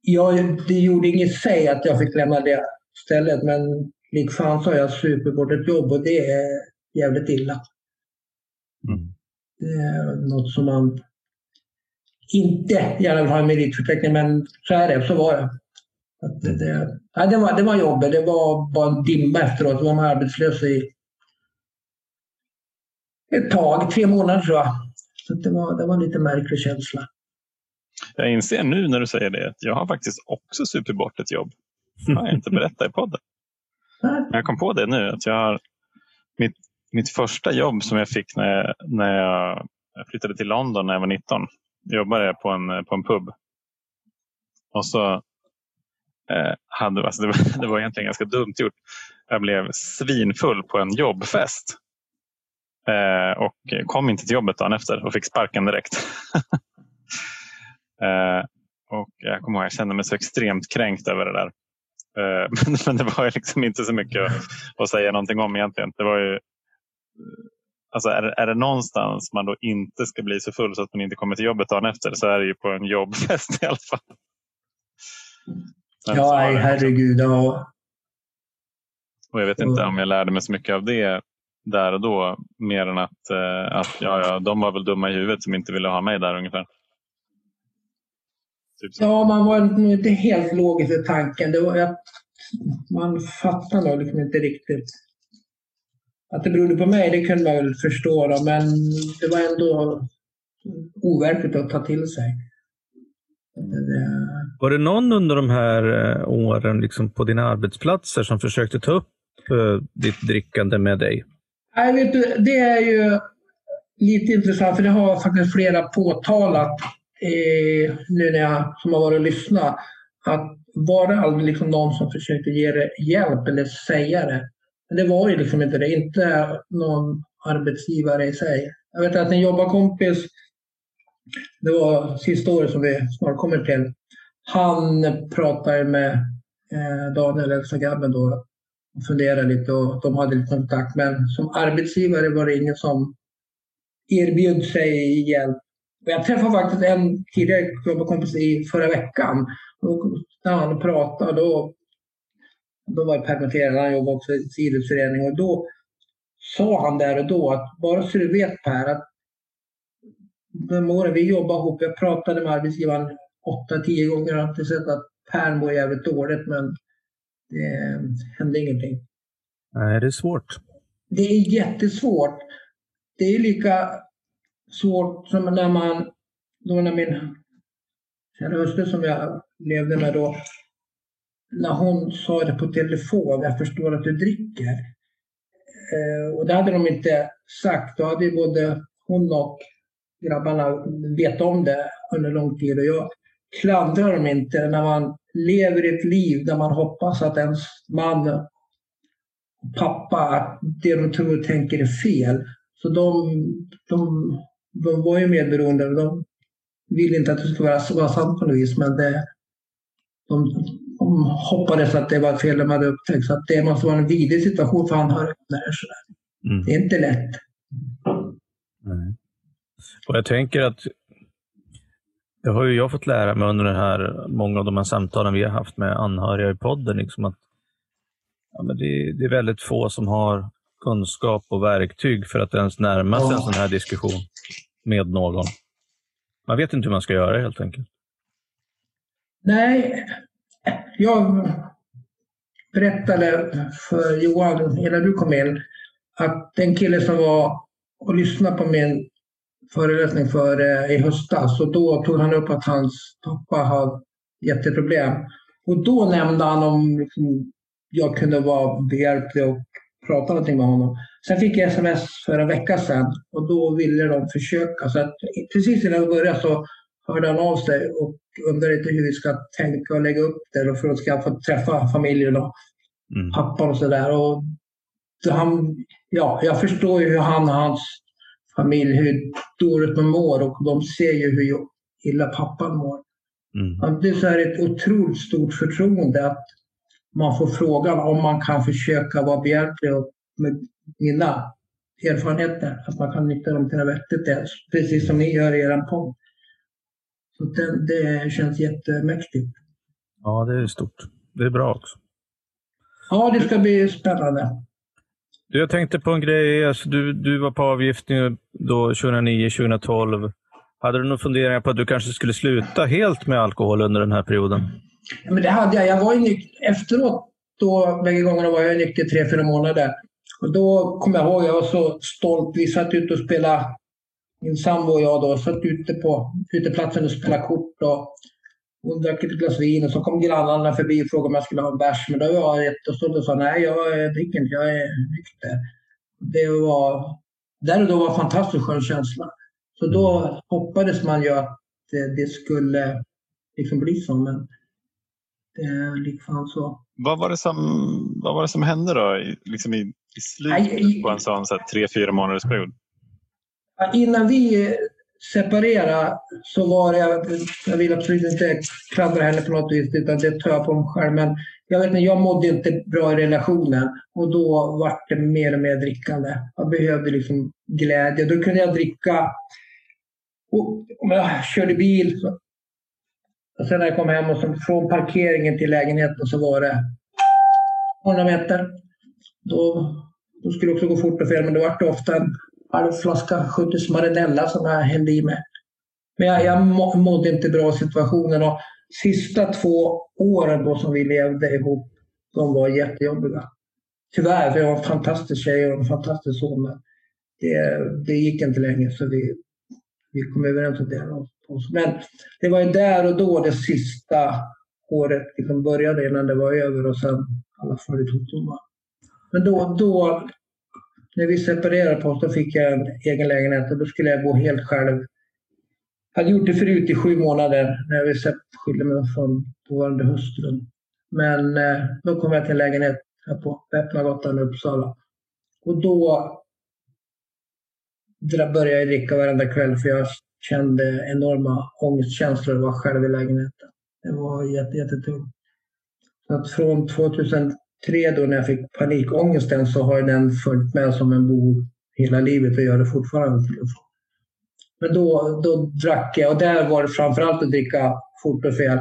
jag, det gjorde inget i sig att jag fick lämna det stället, men lik fan så har jag bort ett jobb och det är jävligt illa. Mm. Det är något som man inte gärna vill ha i meritförteckning, men så är det. Så var det. Att det, det, ja, det, var, det var jobbigt. Det var bara en dimma efteråt. Då var man arbetslös i ett tag, tre månader tror jag. Så det var, det var en lite märklig känsla. Jag inser nu när du säger det att jag har faktiskt också supit bort ett jobb. Det har jag inte berättat i podden. Jag kom på det nu. att jag har mitt, mitt första jobb som jag fick när jag, när jag flyttade till London när jag var 19. Jag jobbade på en, på en pub. Och så eh, hade, alltså det, var, det var egentligen ganska dumt gjort. Jag blev svinfull på en jobbfest. Eh, och kom inte till jobbet dagen efter och fick sparken direkt. eh, och jag kommer ihåg jag kände mig så extremt kränkt över det där. Eh, men, men, det var liksom inte så mycket att, säga någonting om egentligen. Det var ju, alltså är, är det någonstans man då inte ska bli så full så att man inte kommer till jobbet dagen efter så är det ju på en jobbfest i alla fall. Men ja, herregud. Ja. Och jag vet inte om jag lärde mig så mycket av det där och då. Mer än att, eh, att ja, ja, de var väl dumma i huvudet som inte ville ha mig där ungefär. Typ ja, man var nog inte helt logisk i tanken. Det var att man fattade nog liksom inte riktigt. Att det berodde på mig, det kunde man väl förstå. Då, men det var ändå overkligt att ta till sig. Det... Var det någon under de här eh, åren liksom på dina arbetsplatser som försökte ta upp eh, ditt drickande med dig? Nej, vet du, det är ju lite intressant för det har faktiskt flera påtalat eh, nu när jag som har varit och lyssnat. Att var det aldrig liksom någon som försökte ge det hjälp eller säga det? Men det var ju liksom inte det. Inte någon arbetsgivare i sig. Jag vet att en jobbarkompis, det var sista året som vi snart kommer till. Han pratade med eh, Daniel, äldsta grabben då, och funderade lite och de hade lite kontakt. Men som arbetsgivare var det ingen som erbjöd sig hjälp. Jag träffade faktiskt en tidigare jobbarkompis i förra veckan. Och när han pratade då, då var jag permitterad, han jobbade också i idrottsförening och då sa han där och då att bara så du vet Per att de åren vi jobbade ihop, jag pratade med arbetsgivaren åtta, tio gånger och har inte sett att Per mår jävligt dåligt men det hände ingenting. Nej, det är svårt. Det är jättesvårt. Det är lika svårt som när man, då när min kära hustru som jag levde med då, när hon sa det på telefon, jag förstår att du dricker. Eh, och det hade de inte sagt. Då hade ju både hon och grabbarna vetat om det under lång tid. Och jag klandrar dem inte när man lever ett liv där man hoppas att ens man och pappa, att det de tror och tänker är fel. Så de, de, de var ju medberoende. De ville inte att det skulle vara, vara sant på något vis, men det, de, de hoppades att det var fel de hade upptäckt. Så att det måste vara en vidrig situation för anhöriga. Mm. Det är inte lätt. Mm. Och jag tänker att det har ju jag fått lära mig under den här, många av de här samtalen vi har haft med anhöriga i podden. Liksom att, ja, men det, det är väldigt få som har kunskap och verktyg för att ens närma sig en sån här diskussion med någon. Man vet inte hur man ska göra helt enkelt. Nej, jag berättade för Johan innan du kom in att den kille som var och lyssnade på min föreläsning för eh, i höstas och då tog han upp att hans pappa har jätteproblem. Och då nämnde han om liksom, jag kunde vara behjälplig och prata någonting med honom. Sen fick jag sms för en vecka sedan och då ville de försöka. Så precis innan vi började så hörde han av sig och undrade lite hur vi ska tänka och lägga upp det för att ska få träffa familjen och mm. pappan och sådär. ja, jag förstår ju hur han och hans familj, hur dåligt de mår och de ser ju hur illa pappan mår. Mm. Det är så här ett otroligt stort förtroende att man får frågan om man kan försöka vara behjälplig med mina erfarenheter, att man kan nyttja dem till något vettigt, precis som ni gör i er podd. Så det, det känns jättemäktigt. Ja, det är stort. Det är bra också. Ja, det ska bli spännande. Jag tänkte på en grej. Alltså, du, du var på avgiftning då 2009-2012. Hade du några funderingar på att du kanske skulle sluta helt med alkohol under den här perioden? Ja, men det hade jag. Jag var ju nykter. Efteråt, då, bägge gångerna var jag nykter tre, fyra månader. Och då kommer jag ihåg, jag var så stolt. Vi satt ute och spelade, min sambo och jag då, satt ute på uteplatsen och spelade kort. Och hon drack ett glas vin och så kom grannarna förbi och frågade om jag skulle ha en bärs. Men då var jag jättestolt och sa nej, jag dricker inte, jag är nykter. Det var, där och då var en fantastiskt skön känsla. Så då hoppades man ju att det, det skulle liksom bli så. Men det liksom så. Vad var det som, vad var det som hände då liksom i, i slutet på en sån så tre, fyra månaders period? Innan vi separera så var det, jag vill absolut inte klandra henne på något vis utan det tar jag på mig själv. Men jag vet inte, jag mådde inte bra i relationen och då var det mer och mer drickande. Jag behövde liksom glädje. Då kunde jag dricka och om jag körde bil. Så, och sen när jag kom hem och så, från parkeringen till lägenheten så var det 100 meter. Då, då skulle det också gå fort och fel men det var det ofta en halv flaska 70 Marinella som jag hällde i mig. Men jag, jag mådde inte bra situationen. Och sista två åren då som vi levde ihop, de var jättejobbiga. Tyvärr, för jag var en fantastisk tjej och en fantastisk son. Men det, det gick inte länge så vi, vi kom överens om det. Men det var ju där och då det sista året liksom började innan det var över och sen alla följdsjukdomar. Men då, då när vi separerade på oss då fick jag en egen lägenhet och då skulle jag bo helt själv. Jag hade gjort det förut i sju månader när vi skilde mig från dåvarande hustrun. Men eh, då kom jag till en lägenhet här på Väpnagatan i Uppsala. Och då började jag dricka varenda kväll för jag kände enorma ångestkänslor att vara själv i lägenheten. Det var jättetungt. Så att från 2000 tre då när jag fick panikångesten så har den följt med som en bo hela livet och gör det fortfarande. Men då, då drack jag och där var det framförallt att dricka fort och fel.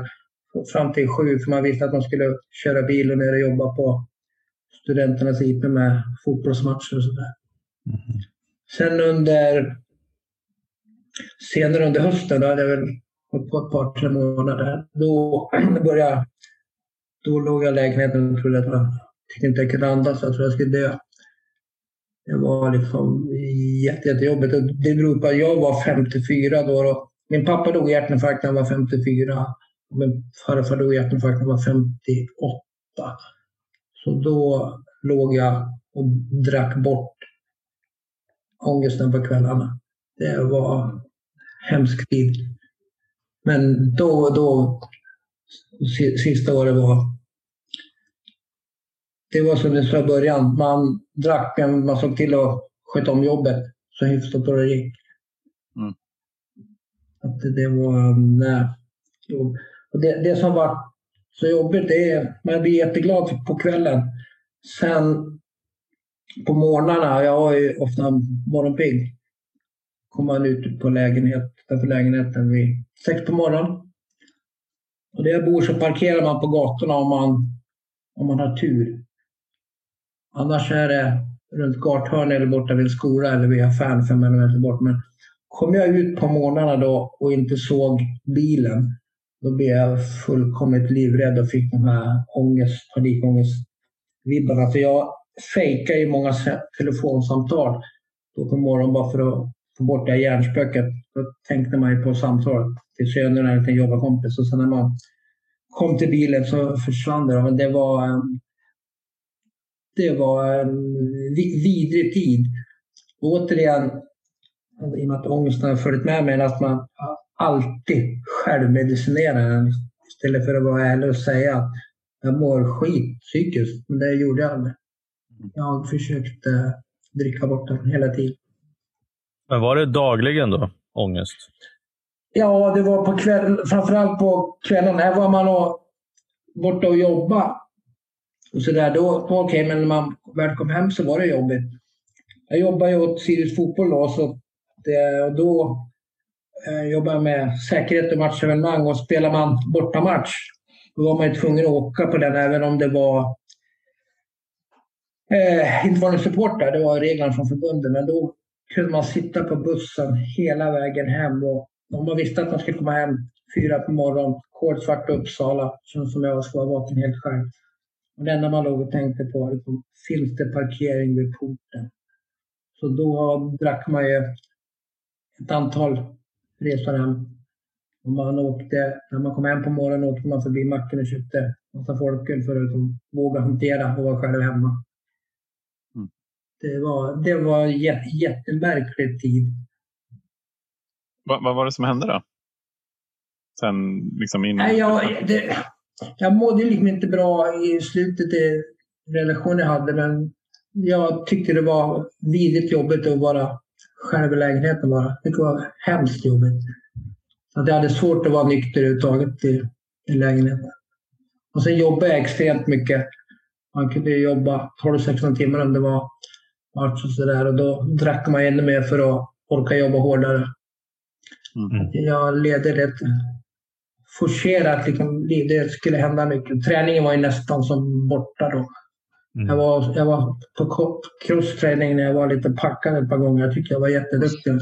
Fram till sju för man visste att man skulle köra bil och ner och jobba på studenternas IP med fotbollsmatcher och sådär. Mm. Sen under senare under hösten, då hade jag väl hållit på ett par, tre månader, då började då låg jag i lägenheten och trodde att jag tyckte inte jag kunde andas. Jag trodde jag skulle dö. Det var liksom jätte, jättejobbigt. Det beror på att jag var 54 då. då. Min pappa dog i hjärtinfarkt när han var 54. Min farfar dog i hjärtinfarkt när han var 58. Så då låg jag och drack bort ångesten på kvällarna. Det var hemsk tid. Men då, då sista året var det var som det sa i början. Man drack, men man såg till att sköta om jobbet så hyfsat bra det gick. Mm. Att det, det var... Nej. Och det, det som var så jobbigt det är man blir jätteglad på kvällen. Sen på morgnarna, jag har ju ofta morgonpigg, kommer man ut på lägenhet, utanför lägenheten vid sex på morgonen. Och där jag bor så parkerar man på gatorna om man, om man har tur. Annars är det runt gathörnet eller borta vid en skola eller vid affären fem meter bort. Men kom jag ut på morgnarna då och inte såg bilen, då blev jag fullkomligt livrädd och fick de här ångest, jag fejkar ju många telefonsamtal då på morgonen bara för att få bort det här hjärnspöket. Då tänkte man ju på samtalet till sönerna eller till en jobbarkompis och sen när man kom till bilen så försvann det. Men det var det var en vidrig tid. Och återigen, i och med att ångesten har följt med mig, att man alltid självmedicinerar istället för att vara ärlig och säga att jag mår skit psykiskt, men det gjorde jag aldrig. Jag försökte dricka bort den hela tiden. Men var det dagligen då, ångest? Ja, det var på kväll, framförallt på kvällen. Här var man och, borta och jobba. Och så där, då, okej, okay, men när man väl kom hem så var det jobbigt. Jag jobbade ju åt Sirius Fotboll då, så det, eh, och då eh, jobbade jag med säkerhet och matchevenemang och spelar man bortamatch då var man ju tvungen att åka på den även om det var eh, inte var någon där. det var reglerna från förbundet. Men då kunde man sitta på bussen hela vägen hem. Och om man visste att man skulle komma hem fyra på morgonen, kolsvart Uppsala, som jag skulle vara vaken helt själv. Och det enda man låg och tänkte på var liksom, finns det parkering vid porten? Så då drack man ju ett antal resor hem. Och man åkte, när man kom hem på morgonen åkte man förbi macken och köpte massa folköl för att liksom, våga hantera och vara själv hemma. Det var, det var en jättemärklig tid. Va, vad var det som hände då? Sen liksom innan? Nej, jag, det, jag mådde liksom inte bra i slutet i relationen jag hade men jag tyckte det var vidrigt jobbigt att vara själv i lägenheten bara. Det var hemskt jobbigt. Att jag hade svårt att vara nykter överhuvudtaget i, i lägenheten. Och sen jobbade jag extremt mycket. Man kunde jobba 12-16 timmar om det var match och sådär. Och då drack man ännu mer för att orka jobba hårdare. Mm. Jag ledde rätt forcerat. Liksom, det skulle hända mycket. Träningen var ju nästan som borta då. Mm. Jag, var, jag var på crossträning när jag var lite packad ett par gånger. Jag tyckte jag var jätteduktig.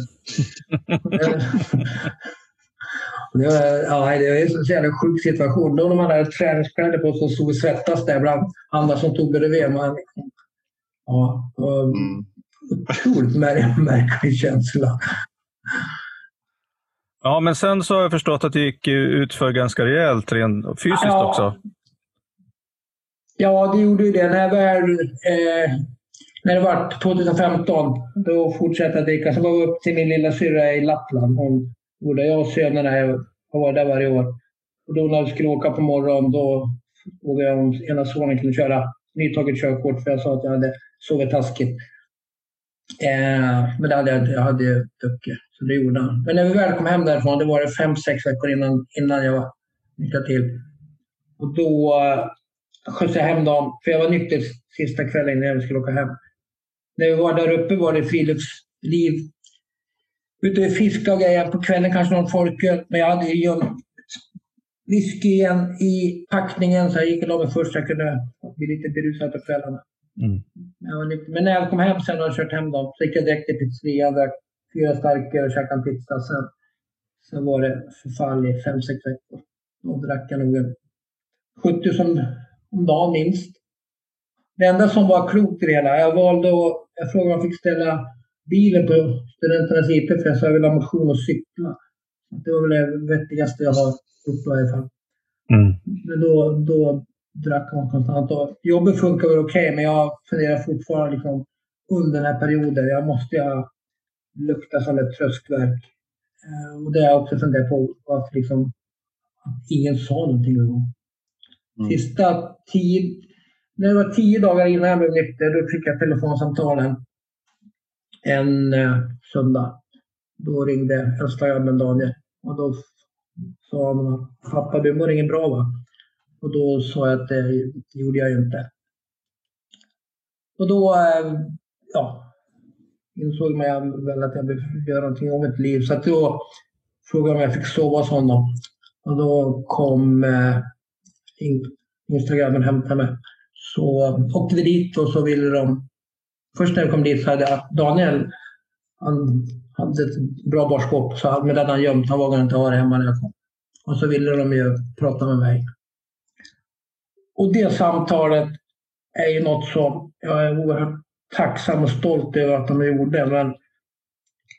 Det var, ja, det var en så jävla sjuk situation. Då när man hade träningskläder på sig och stod och svettas där bland andra som tog bredvid. Man, ja, mm. otroligt märklig känsla. Ja, men sen så har jag förstått att det gick ut för ganska rejält rent fysiskt ja. också. Ja, det gjorde ju det. När, väl, eh, när det var 2015, då fortsatte jag dricka. Så var vi upp till min lilla syrra i Lappland. Hon Både jag och sönerna har varit där varje år. Och då när vi skulle åka på morgonen då frågade jag om ena sonen kunde köra nytaget körkort för jag sa att jag hade sovit taskigt. Eh, men det hade jag, jag hade ju druckit, så det gjorde han. Men när vi väl kom hem därifrån, det var det fem, sex veckor innan, innan jag var nykter till. Och då eh, skjutsade jag hem dem, för jag var nykter sista kvällen innan vi skulle åka hem. När vi var där uppe var det friluftsliv ute och fiskade och grejer. På kvällen kanske någon folköl. Men jag hade ju gömt whiskyen i packningen så jag gick och la mig först jag kunde bli lite berusad på kvällarna. Mm. Men när jag kom hem sen och kört hem dem så gick jag direkt till pizzerian, drack fyra starköl och käkade en pizza. Sen, sen var det förfall i fem, sex veckor. Då drack jag nog en 70 som, om dagen minst. Det enda som var klokt i det hela, jag valde att, jag frågade om jag fick ställa bilen på studenternas IP för jag sa jag vill ha motion och cykla. Det var väl det vettigaste jag har gjort i varje fall. Mm. Men då, då drack man konstant. Och jobbet funkar väl okej, okay, men jag funderar fortfarande liksom, under den här perioden. Jag måste ha lukta som ett tröskverk. Eh, och det har jag också funderat på varför liksom, ingen sa någonting någon gång. Mm. Sista tio, när det var tio dagar innan jag blev nykter, då fick jag telefonsamtalen en eh, söndag. Då ringde grabben Daniel och då sa han att pappa du mår inget bra va? Och då sa jag att eh, det gjorde jag inte. Och då eh, ja, insåg man väl att jag behövde göra någonting om mitt liv. Så att då frågade jag om jag fick sova hos honom. Och då kom eh, Instagramen hämtade mig. Så åkte vi dit och så ville de Först när vi kom dit så hade Daniel han hade ett bra barskåp, så med den han gömt. Han vågade inte ha det hemma när jag kom. Och så ville de ju prata med mig. Och det samtalet är ju något som jag är oerhört tacksam och stolt över att de gjorde. Men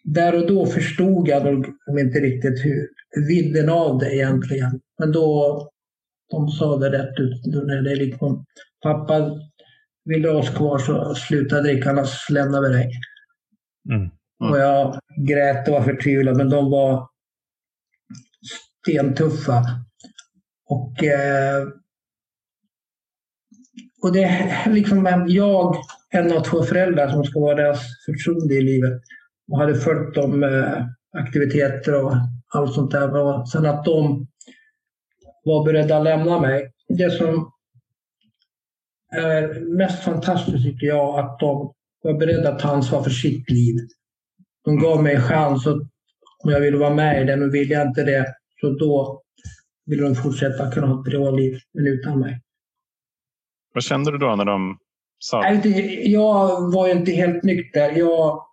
där och då förstod jag nog inte riktigt hur vidden av det egentligen. Men då, de sa det rätt ut. När det liksom, pappa, vill du ha oss kvar så sluta dricka, annars lämnar vi dig. Mm. Mm. Och jag grät och var förtvivlad, men de var stentuffa. Och eh, och det är liksom jag, en av två föräldrar som ska vara deras förtroende i livet och hade följt dem med aktiviteter och allt sånt där. Och sen att de var beredda att lämna mig. Det som är mest fantastiskt tycker jag att de var beredda att ta ansvar för sitt liv. De gav mig en chans och om jag ville vara med i det, men vill jag inte det så då vill de fortsätta kunna ha ett bra liv, men utan mig. Vad kände du då när de sa det? Jag var inte helt nykter. Jag,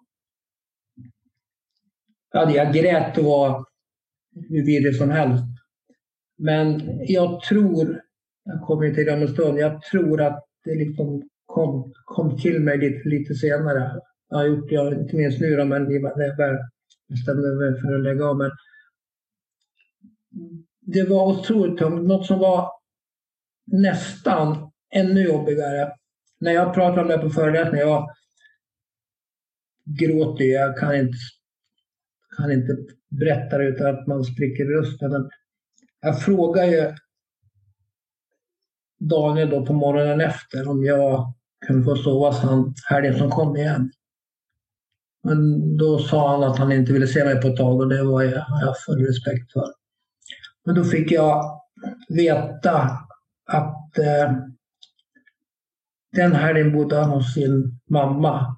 jag grät och var hur virrig som helst. Men jag tror, jag kommer till det om en stund, jag tror att det liksom kom, kom till mig lite, lite senare. Jag har gjort jag inte minst nu då, men det jag bestämde mig för att lägga av. Men det var otroligt tungt. Något som var nästan ännu jobbigare. När jag pratar om det på föreläsningar, jag gråter Jag kan inte, kan inte berätta det utan att man spricker i rösten. Men jag frågar ju Daniel då på morgonen efter om jag kunde få sova han helgen som kom igen. Men då sa han att han inte ville se mig på ett tag och det var jag, jag full respekt för. Men då fick jag veta att eh, den helgen bodde han hos sin mamma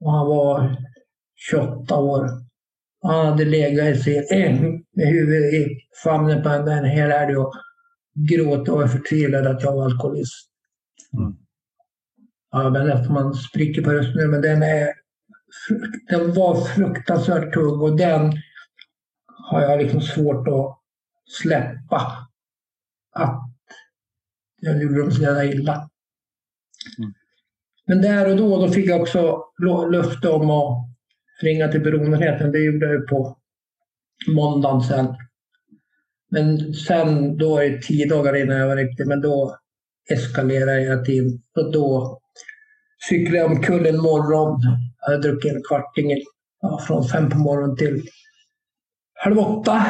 och han var 28 år. Han hade legat i sin, eh, med huvudet i famnen på henne en hel helg och gråtit och var förtvivlad att jag var alkoholist. Mm. Ja, men efter man spricker på rösten nu, men den, är, den var fruktansvärt tung och den har jag liksom svårt att släppa. Att jag gjorde dem så jävla illa. Mm. Men där och då, då fick jag också löfte om att ringa till beroendenheten. Det gjorde jag på måndagen sen. Men sen, då var det tio dagar innan jag var riktig, men då eskalerade jag till och då cyklade jag omkull en morgon. Jag hade druckit en kvarting ja, från fem på morgonen till halv åtta.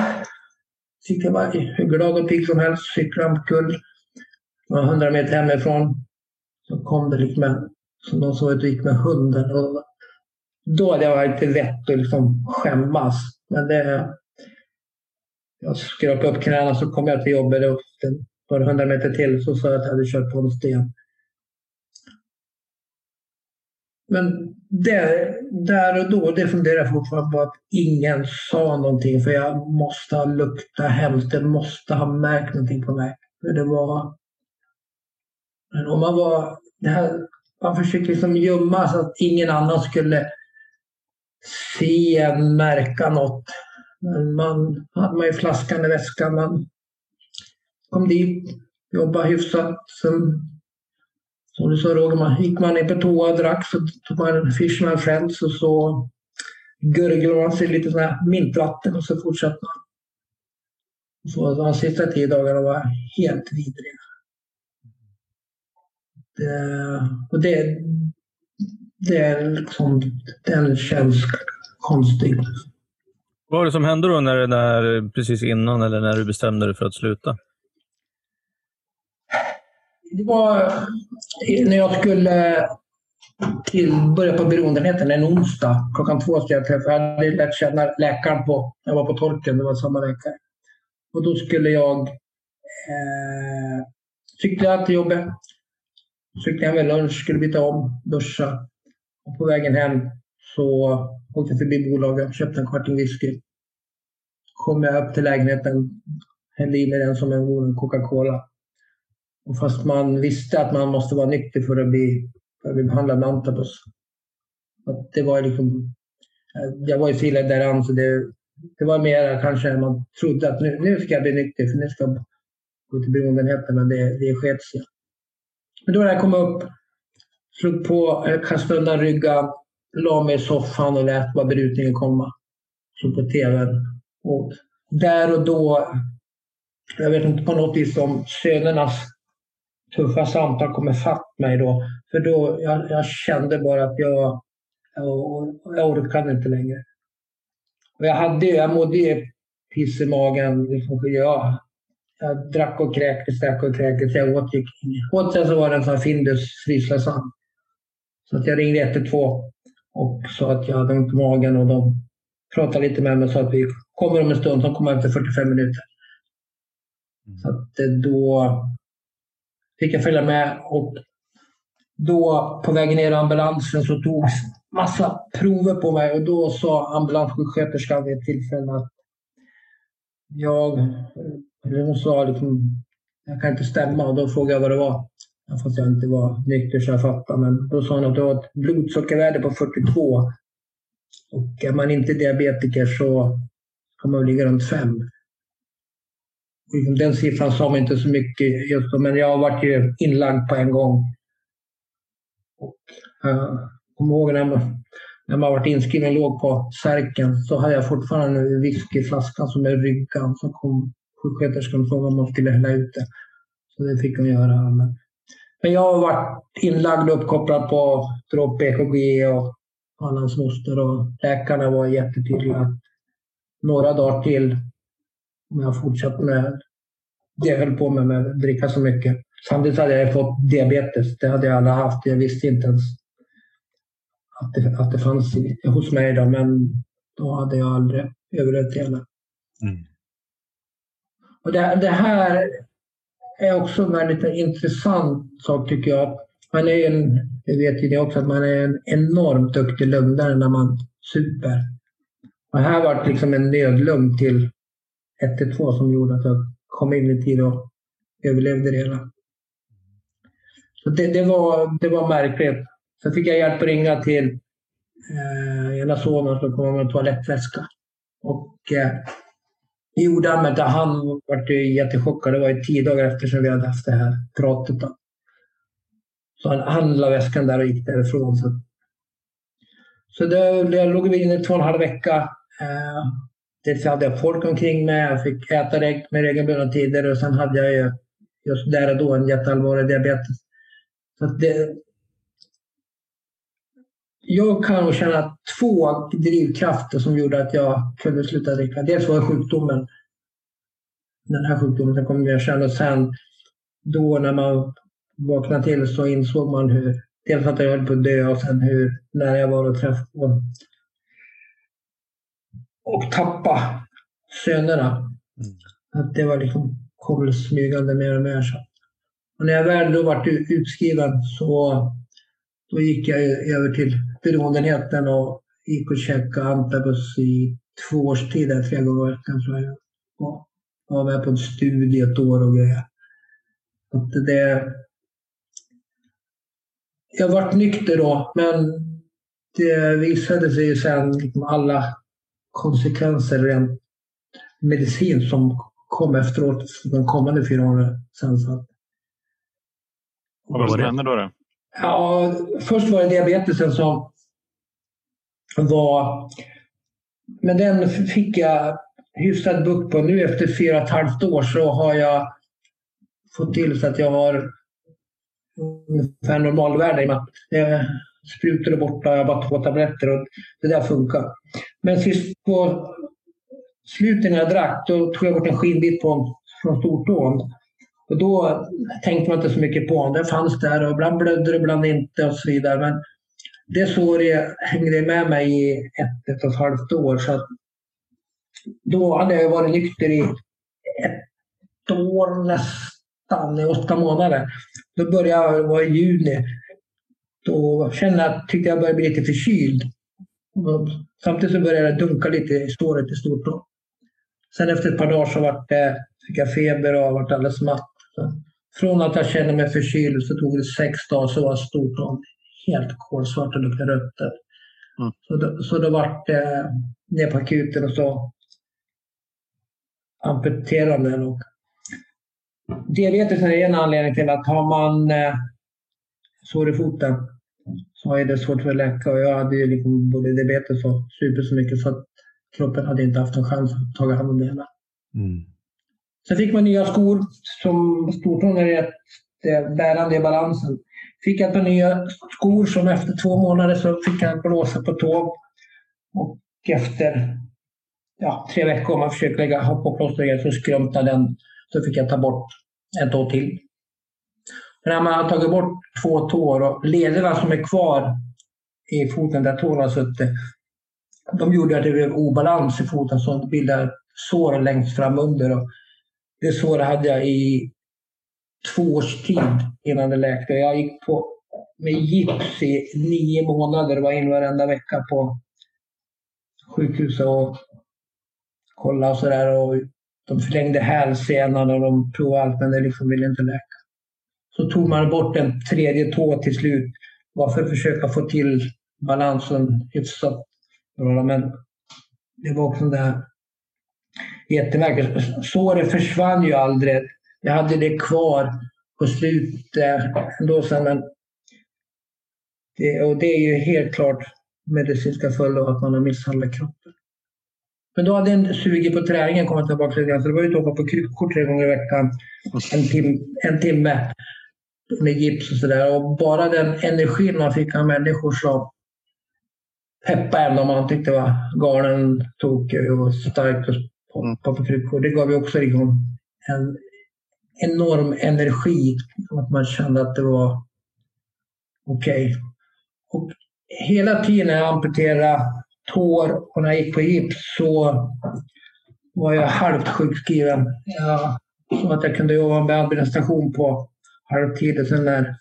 jag var hur glad och pigg som helst, cyklade omkull. Några hundra meter hemifrån. Så kom det liksom en, som de såg ut gick med hunden. Och då hade jag inte vett att liksom skämmas. Men det, jag skrapade upp knäna så kom jag till jobbet och några hundra meter till så sa jag att jag hade kört på en sten. Men där, där och då, det funderar jag fortfarande på att ingen sa någonting för jag måste ha luktat hemskt. Det måste ha märkt någonting på mig. För det var... Men om man var... Det här, man försökte liksom gömma så att ingen annan skulle se, märka något. Men man hade man ju flaskan i väskan. Man kom dit, jobbade hyfsat. Sen som du sa Roger, man, gick man ner på toa och drack så tog man en Fishman Friends och så gurglade man sig lite sån mintvatten och så fortsatte man. Så de sista tio dagarna var helt vidriga. Det, och det, det är liksom, den känns konstig. Vad var det som hände då när, när, precis innan eller när du bestämde dig för att sluta? Det var eh, när jag skulle eh, till, börja på beroendenheten en onsdag. Klockan två skulle jag träffa. Jag hade lärt känna läkaren på, jag var på torken, det var samma läkare. Och då skulle jag eh, cykla till jobbet. Cyklade hem vid lunch, skulle byta om, duscha. Och på vägen hem så åkte jag förbi bolaget, köpte en kvarting whisky. Kom jag upp till lägenheten, hällde i mig den som en Coca-Cola. Och fast man visste att man måste vara nykter för att bli, för att bli behandlad med antabus. Att det var liksom, eh, jag var ju så illa däran så det, det var mer kanske man trodde att nu, nu ska jag bli nykter för nu ska jag gå till beroendenheten men det, det sket sig. Men då när jag kom upp, slog på, eh, kastade undan ryggen, la mig i soffan och lät bara berusningen komma. Slog på TVn. Och där och då, jag vet inte på något vis om sönernas tuffa samtal kom fatt mig då. För då jag, jag kände bara att jag, jag, jag orkade inte längre. Och jag, hade, jag mådde piss i magen. Liksom, jag, jag drack och kräktes, drack och kräktes. Jag åt, gick, åt sen så var det en sån här Findus fryslösand. Så att jag ringde 112 och sa att jag hade ont i magen och de pratade lite med mig och sa att vi kommer om en stund, som kommer efter 45 minuter. Mm. Så att eh, då fick jag följa med och då på vägen ner i ambulansen så togs massa prover på mig och då sa ambulanssjuksköterskan vid ett tillfälle att jag, eh, hon sa liksom, jag kan inte stämma och då frågade jag vad det var. Fast jag inte var nykter så jag fattade. Men då sa hon att det var ett blodsockervärde på 42. Och är man inte diabetiker så kan man ligga runt 5. Liksom, den siffran sa mig inte så mycket just då, men jag varit ju inlagd på en gång. Och, uh, kommer ihåg när man, när man varit inskriven låg på särken så hade jag fortfarande en whiskyflaska som är ryggan. Så kom sjuksköterskan och frågade om man skulle hälla ut det. Så det fick hon göra. Men, men jag har varit inlagd och uppkopplad på dropp EKG och Allans moster och läkarna var jättetydliga. Några dagar till om jag fortsatt med det jag höll på med, med att dricka så mycket. Samtidigt hade jag fått diabetes. Det hade jag aldrig haft. Jag visste inte ens att det, att det fanns hos mig då, men då hade jag aldrig överlevt det hela. Mm. Och det, det, här är också en väldigt intressant sak tycker jag. Man är en, det vet ju ni också, att man är en enormt duktig lögnare när man super. Och här var det liksom en nödlugn till 112 som gjorde att jag kom in i tid och överlevde det hela. Så det, det, var, det var märkligt. Sen fick jag hjälp att ringa till eh, ena sonen som kom med en toalettväska. Och eh, gjorde han med Han var jättechockad. Det var ju tio dagar efter som vi hade haft det här pratet. Då. Så han, han la väskan där och gick därifrån. Så, så det, jag låg inne i två och en halv vecka. Eh, dels hade jag folk omkring mig. Jag fick äta med regelbundna tider och sen hade jag ju just där och då en jätteallvarlig diabetes. Så det, jag kan nog känna två drivkrafter som gjorde att jag kunde sluta dricka. Dels var det sjukdomen. Den här sjukdomen som kom jag känna. Och sen då när man vaknade till så insåg man hur, dels att jag höll på att dö och sen hur nära jag var att träffa och, tappa sönerna. Mm. Att det var liksom kom smygande mer och mer. Så. Och när jag väl då vart utskriven så då gick jag över till beroendenheten och gick och käkade antabus i två års tid, tre gånger i veckan tror jag. Och var med på en studie ett år och grejer. Att det, jag vart nykter då, men det visade sig sen liksom alla konsekvenser rent medicin som kom efteråt de kommande fyra åren. Sen, så. Vad var det som hände då? då? Ja, först var det diabetesen som var... Men den fick jag hyfsad bukt på. Nu efter fyra och ett halvt år så har jag fått till så att jag har ungefär normalvärde och sprutor är borta, jag har bara två tabletter och det där funkar. Men sist på slutet när jag drack, då tog jag bort en skinnbit på, från stortån. Och då tänkte man inte så mycket på honom. Det fanns där och ibland blödde det, ibland inte och så vidare. Men det såret hängde med mig i ett, ett och ett halvt år. Så då hade jag varit nykter i ett år nästan, i åtta månader. Då började jag, det var i juni, då kände jag, tyckte jag började bli lite förkyld. Samtidigt så började det dunka lite i såret i stortån. Sen efter ett par dagar så var det, fick jag feber och varit alldeles matt. Från att jag kände mig förkyld så tog det sex dagar så var stortån helt kolsvart och luktade rötter. Mm. Så, då, så då vart det ner på akuten och så amputerade den. Och diabetes är en anledning till att har man eh, sår i foten så är det svårt för att läka. Och jag hade ju liksom både diabetes och super så mycket så att kroppen hade inte haft en chans att ta hand om det hela. Mm. Sen fick man nya skor som stortån är det bärande i balansen. Fick ett par nya skor som efter två månader så fick jag blåsa på tå. Och efter ja, tre veckor om man försökte lägga på plåster så skrumpnade den Så fick jag ta bort en tå till. Men när man har tagit bort två tår och lederna som är kvar i foten där tårna har suttit, de gjorde att det blev obalans i foten som bildar sår längst fram under. Och det såret hade jag i två års tid innan det läkte. Jag gick på, med gips i nio månader och var in varenda vecka på sjukhuset och kollade och sådär. De förlängde hälsenan och de provade allt men det liksom ville inte läka. Så tog man bort en tredje tå till slut. Varför försöka få till balansen hyfsat bra. Men det var också det här jättemärkligt. Såret försvann ju aldrig. Jag hade det kvar på slutet ändå sen. Men det, och det är ju helt klart medicinska följder av att man har misshandlat kroppen. Men då hade en sugit på träningen kommit tillbaka lite grann. Så det var ju att hoppa på kryckor tre gånger i veckan. En, tim, en timme med gips och sådär. Och bara den energin man fick av människor som peppade en om man tyckte var galen, tokig och stark och på kryckor. Det gav ju också liksom en enorm energi. Att man kände att det var okej. Okay. Och hela tiden när jag amputerade tår och när jag gick på gips så var jag halvt sjukskriven. Jag, så att jag kunde jobba med administration på halvtid. Och sen när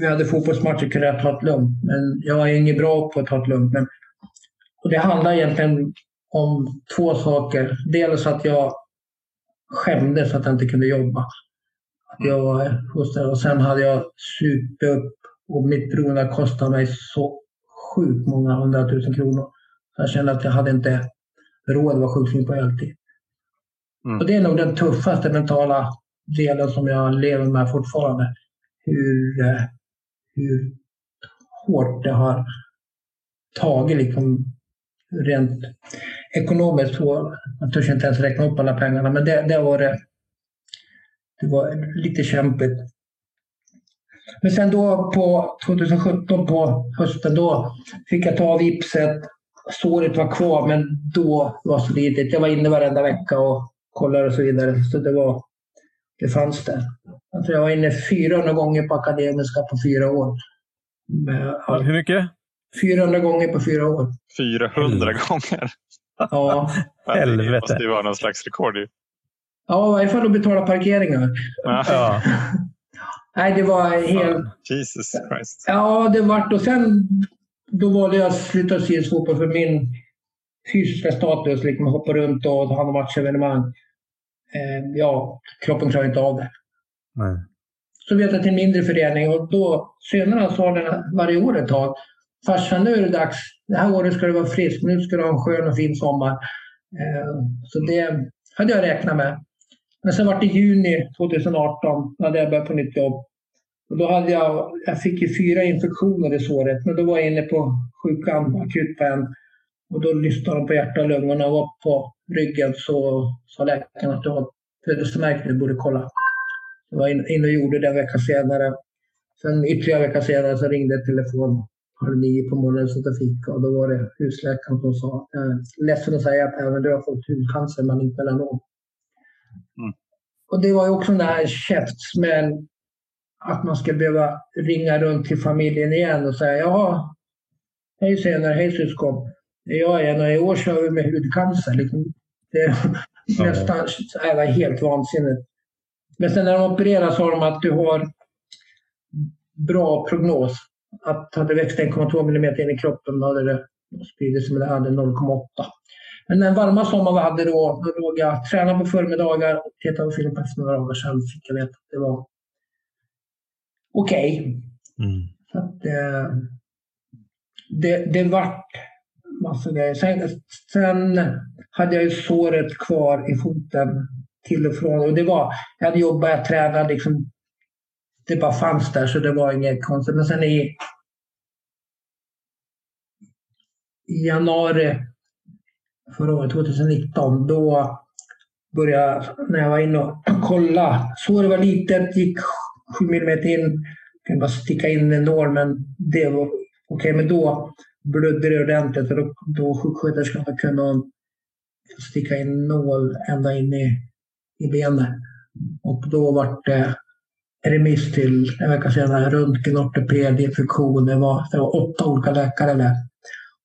vi hade fotbollsmatcher kunde jag ta det lugnt. Men jag är inget bra på att ta det lugnt. Men, och det handlar egentligen om två saker. Dels att jag skämdes att jag inte kunde jobba. Att jag var och sen hade jag supit upp och mitt beroende kostade mig så sjukt många hundratusen kronor. Jag kände att jag hade inte råd att vara sjukskriven på heltid. Mm. Och det är nog den tuffaste mentala delen som jag lever med fortfarande. Hur, eh, hur hårt det har tagit liksom rent ekonomiskt. På, jag törs inte ens räkna upp alla pengarna men det, det, var, det, det var lite kämpigt. Men sen då på 2017 på hösten då fick jag ta av gipset. Såret var kvar men då var så litet. Jag var inne varenda vecka och kollade och så vidare. Så det var det fanns där. Jag tror jag var inne 400 gånger på Akademiska på fyra år. Med, Hur mycket? 400 gånger på fyra år. 400 gånger? Ja. Helvete. Det måste ju vara någon slags rekord ju. Ja, i varje fall att betala parkeringar. Ja. Nej, det var helt... Jesus Christ. Ja, det vart och sen då valde jag att sluta CS fotboll för min fysiska status, liksom hoppa runt och ha matchevenemang eh, ja, kroppen klarar inte av det. Nej. Så vet jag till en mindre förening och då sönerna sa den varje år ett tag. Farsan, nu är det dags. Det här året ska du vara frisk. Nu ska du ha en skön och fin sommar. Eh, så det hade jag räknat med. Men sen var det juni 2018 när jag började på nytt jobb. Och då hade jag, jag fick ju fyra infektioner i såret, men då var jag inne på sjukan, akut på en. Och då lyssnade de på hjärta och lungorna och på ryggen så sa läkaren att du har födelsemärken, du borde kolla. Jag var inne och gjorde det en vecka senare. Sen ytterligare en vecka senare så ringde telefon halv nio på morgonen så jag fick och då var det husläkaren som sa är ledsen att säga att även du har fått hudcancer men inte melanom. Mm. Och det var ju också den där käftsmäll att man ska behöva ringa runt till familjen igen och säga ja, hej senare, hej syskon jag är i år kör vi med hudcancer. Liksom. Det är ja. nästan är helt vansinnigt. Men sen när de opererar sa de att du har bra prognos. Att hade växt 1,2 mm in i kroppen hade det spridit sig, men det hade 0,8. Men den varma sommaren vi hade då, då låg jag tränade på förmiddagar och tittade på film på eftermiddagar. Sen fick jag veta att det var okej. Okay. Mm. Eh, det, det vart massa grejer. Sen, sen hade jag ju såret kvar i foten till och från. Och det var, jag hade jobbat, jag tränade liksom. Det bara fanns där så det var inget konstigt. Men sen i, i januari förra året, 2019, då började jag, när jag var inne och kollade. Såret var litet, gick 7 mm in. Jag kunde bara sticka in en nål, men det var okej. Okay, men då blödde det ordentligt och då, då sjuksköterskan kunde sticka in nål ända in i, i benet. Och då var det remiss till en vecka senare, röntgen, ortoped, infektion. Det var, det var åtta olika läkare där.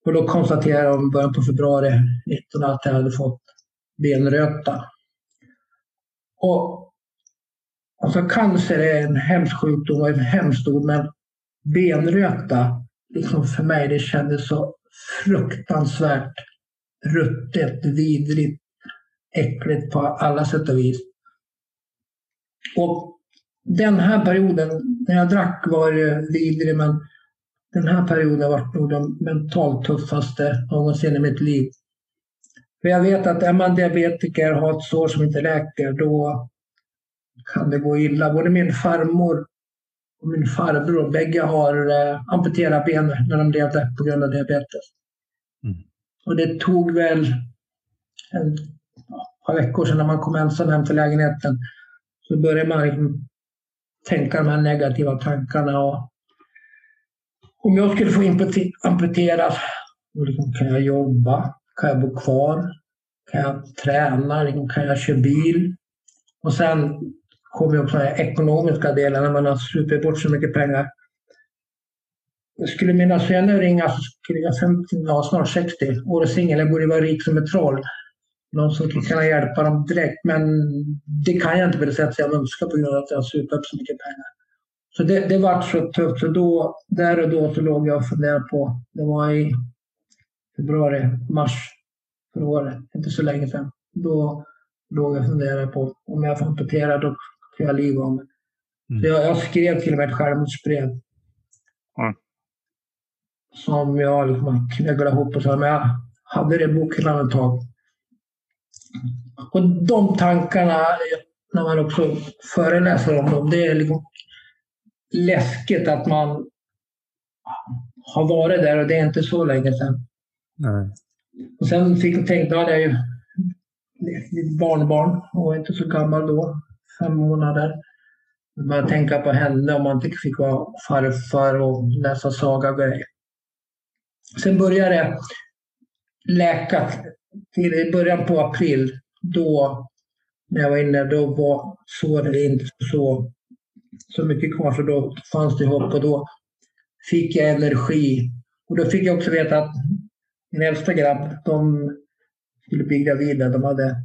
Och då konstaterade de i början på februari 19 att jag hade fått benröta. Och alltså cancer är en hemsk sjukdom och ett hemskt ord, men benröta, liksom för mig, det kändes så fruktansvärt ruttet, vidrigt, äckligt på alla sätt och vis. Och den här perioden, när jag drack var det vidrig, men den här perioden var nog den mentalt tuffaste någonsin i mitt liv. För jag vet att är man diabetiker och har ett sår som inte läker, då kan det gå illa. Både min farmor och min farbror, bägge har eh, amputerat benet när de levde på grund av diabetes. Mm. Och det tog väl en par veckor sedan när man kom ensam hem till lägenheten så började man liksom tänka de här negativa tankarna. Och om jag skulle få amputeras, liksom, kan jag jobba? Kan jag bo kvar? Kan jag träna? Liksom, kan jag köra bil? Och sen kommer också den ekonomiska delen när man har supit bort så mycket pengar. Skulle mina söner ringa så skulle jag 50, ja, snart 60, år singel, jag borde vara rik som ett troll. Någon som skulle kunna hjälpa dem direkt, men det kan jag inte på det sättet jag önskar på grund av att jag har supit upp så mycket pengar. Så det, det var så tufft. Så då, där och då så låg jag och funderade på, det var i februari, mars förra året, inte så länge sedan. Då låg jag och funderade på om jag får amputera, då får jag liv av mig. Mm. jag, jag, skrev till och med ett självmordsbrev. Mm. Som jag liksom knögglade ihop och så, men jag hade det i bokhyllan ett tag. Och de tankarna, när man också föreläser om dem, det är liksom läskigt att man har varit där och det är inte så länge sedan. Nej. Och sen fick jag tänkt, då hade jag ju mitt barnbarn och inte så gammal då, fem månader. Man började tänka på henne om man inte fick vara farfar och läsa saga och grejer. Sen började det läka till i början på april. Då, när jag var inne, då var såret inte så så mycket kvar så då fanns det hopp och då fick jag energi. Och då fick jag också veta att min äldsta grabb, de skulle bli gravida. De hade,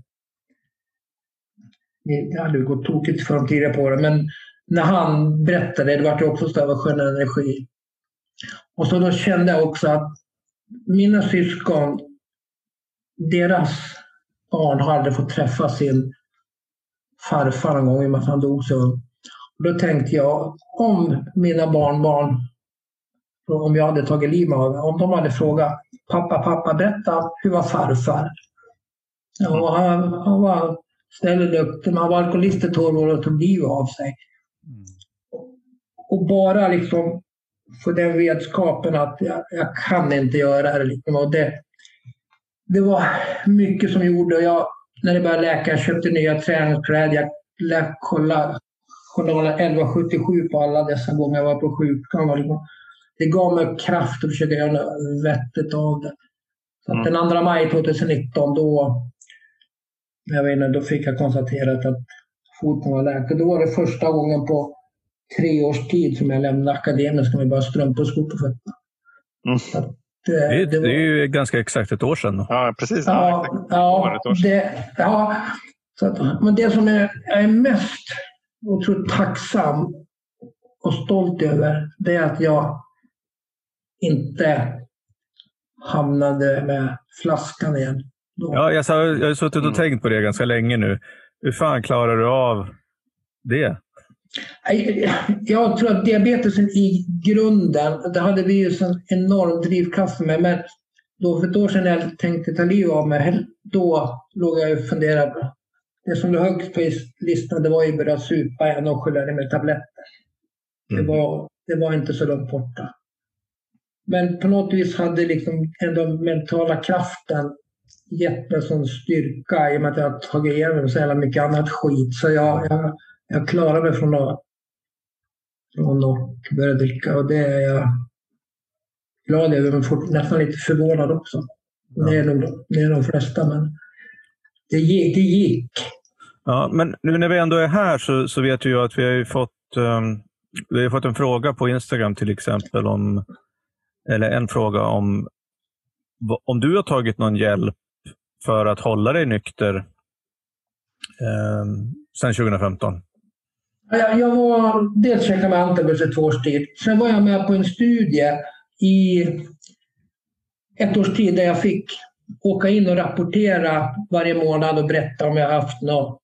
det hade gått tokigt för dem tidigare på året, men när han berättade, det var det också så skön energi. Och så då kände jag också att mina syskon, deras barn har aldrig fått träffa sin farfar någon gång i och med att han dog så ung. Då tänkte jag, om mina barnbarn, om jag hade tagit livet av om de hade frågat pappa, pappa, berätta, hur var farfar? Ja, han, han var duktig, men han var alkoholist i 12 år och tog livet av sig. Mm. Och bara liksom få den vetskapen att jag, jag kan inte göra det. Liksom. Och det. Det var mycket som gjorde, och jag, när det började läka, jag köpte nya träningskläder, jag kollade journalen 1177 på alla dessa gånger jag var på sjukdom. Det gav mig kraft att försöka göra vettet av det. Så mm. Den 2 maj 2019 då, jag vet inte, då fick jag konstaterat att foten var läkt. Då var det första gången på tre års tid som jag lämnade akademiskt med bara strumpor och skor på fötterna. Mm. Att, det, det, det, var... det, är ju ganska exakt ett år sedan. Då. Ja, precis. Ja, ja, det, ja så att, men det som jag är mest otroligt tacksam och stolt över det är att jag inte hamnade med flaskan igen. Då. Ja, jag, sa, jag har suttit och mm. tänkt på det ganska länge nu. Hur fan klarar du av det? Jag tror att diabetesen i grunden, det hade vi ju en enorm drivkraft med. Men då för ett år sedan när jag tänkte ta livet av mig, då låg jag och funderade det som låg högst på listan det var ju börja supa igen och skylla det med tabletter. Mm. Det, var, det var inte så långt borta. Men på något vis hade liksom ändå mentala kraften gett mig sån styrka i och med att jag har tagit igenom så jävla mycket annat skit. Så jag, jag, jag klarade mig från att, från att börja dricka och det är jag glad över, men nästan lite förvånad också. Ja. Det, är nog, det är de flesta, men det gick. Det gick. Ja, men nu när vi ändå är här så, så vet jag att vi har fått, um, vi har fått en fråga på Instagram till exempel om, eller en fråga om om du har tagit någon hjälp för att hålla dig nykter eh, sedan 2015? Jag, jag var dels käkade med Antabus ett års tid. Sen var jag med på en studie i ett års tid där jag fick åka in och rapportera varje månad och berätta om jag haft något,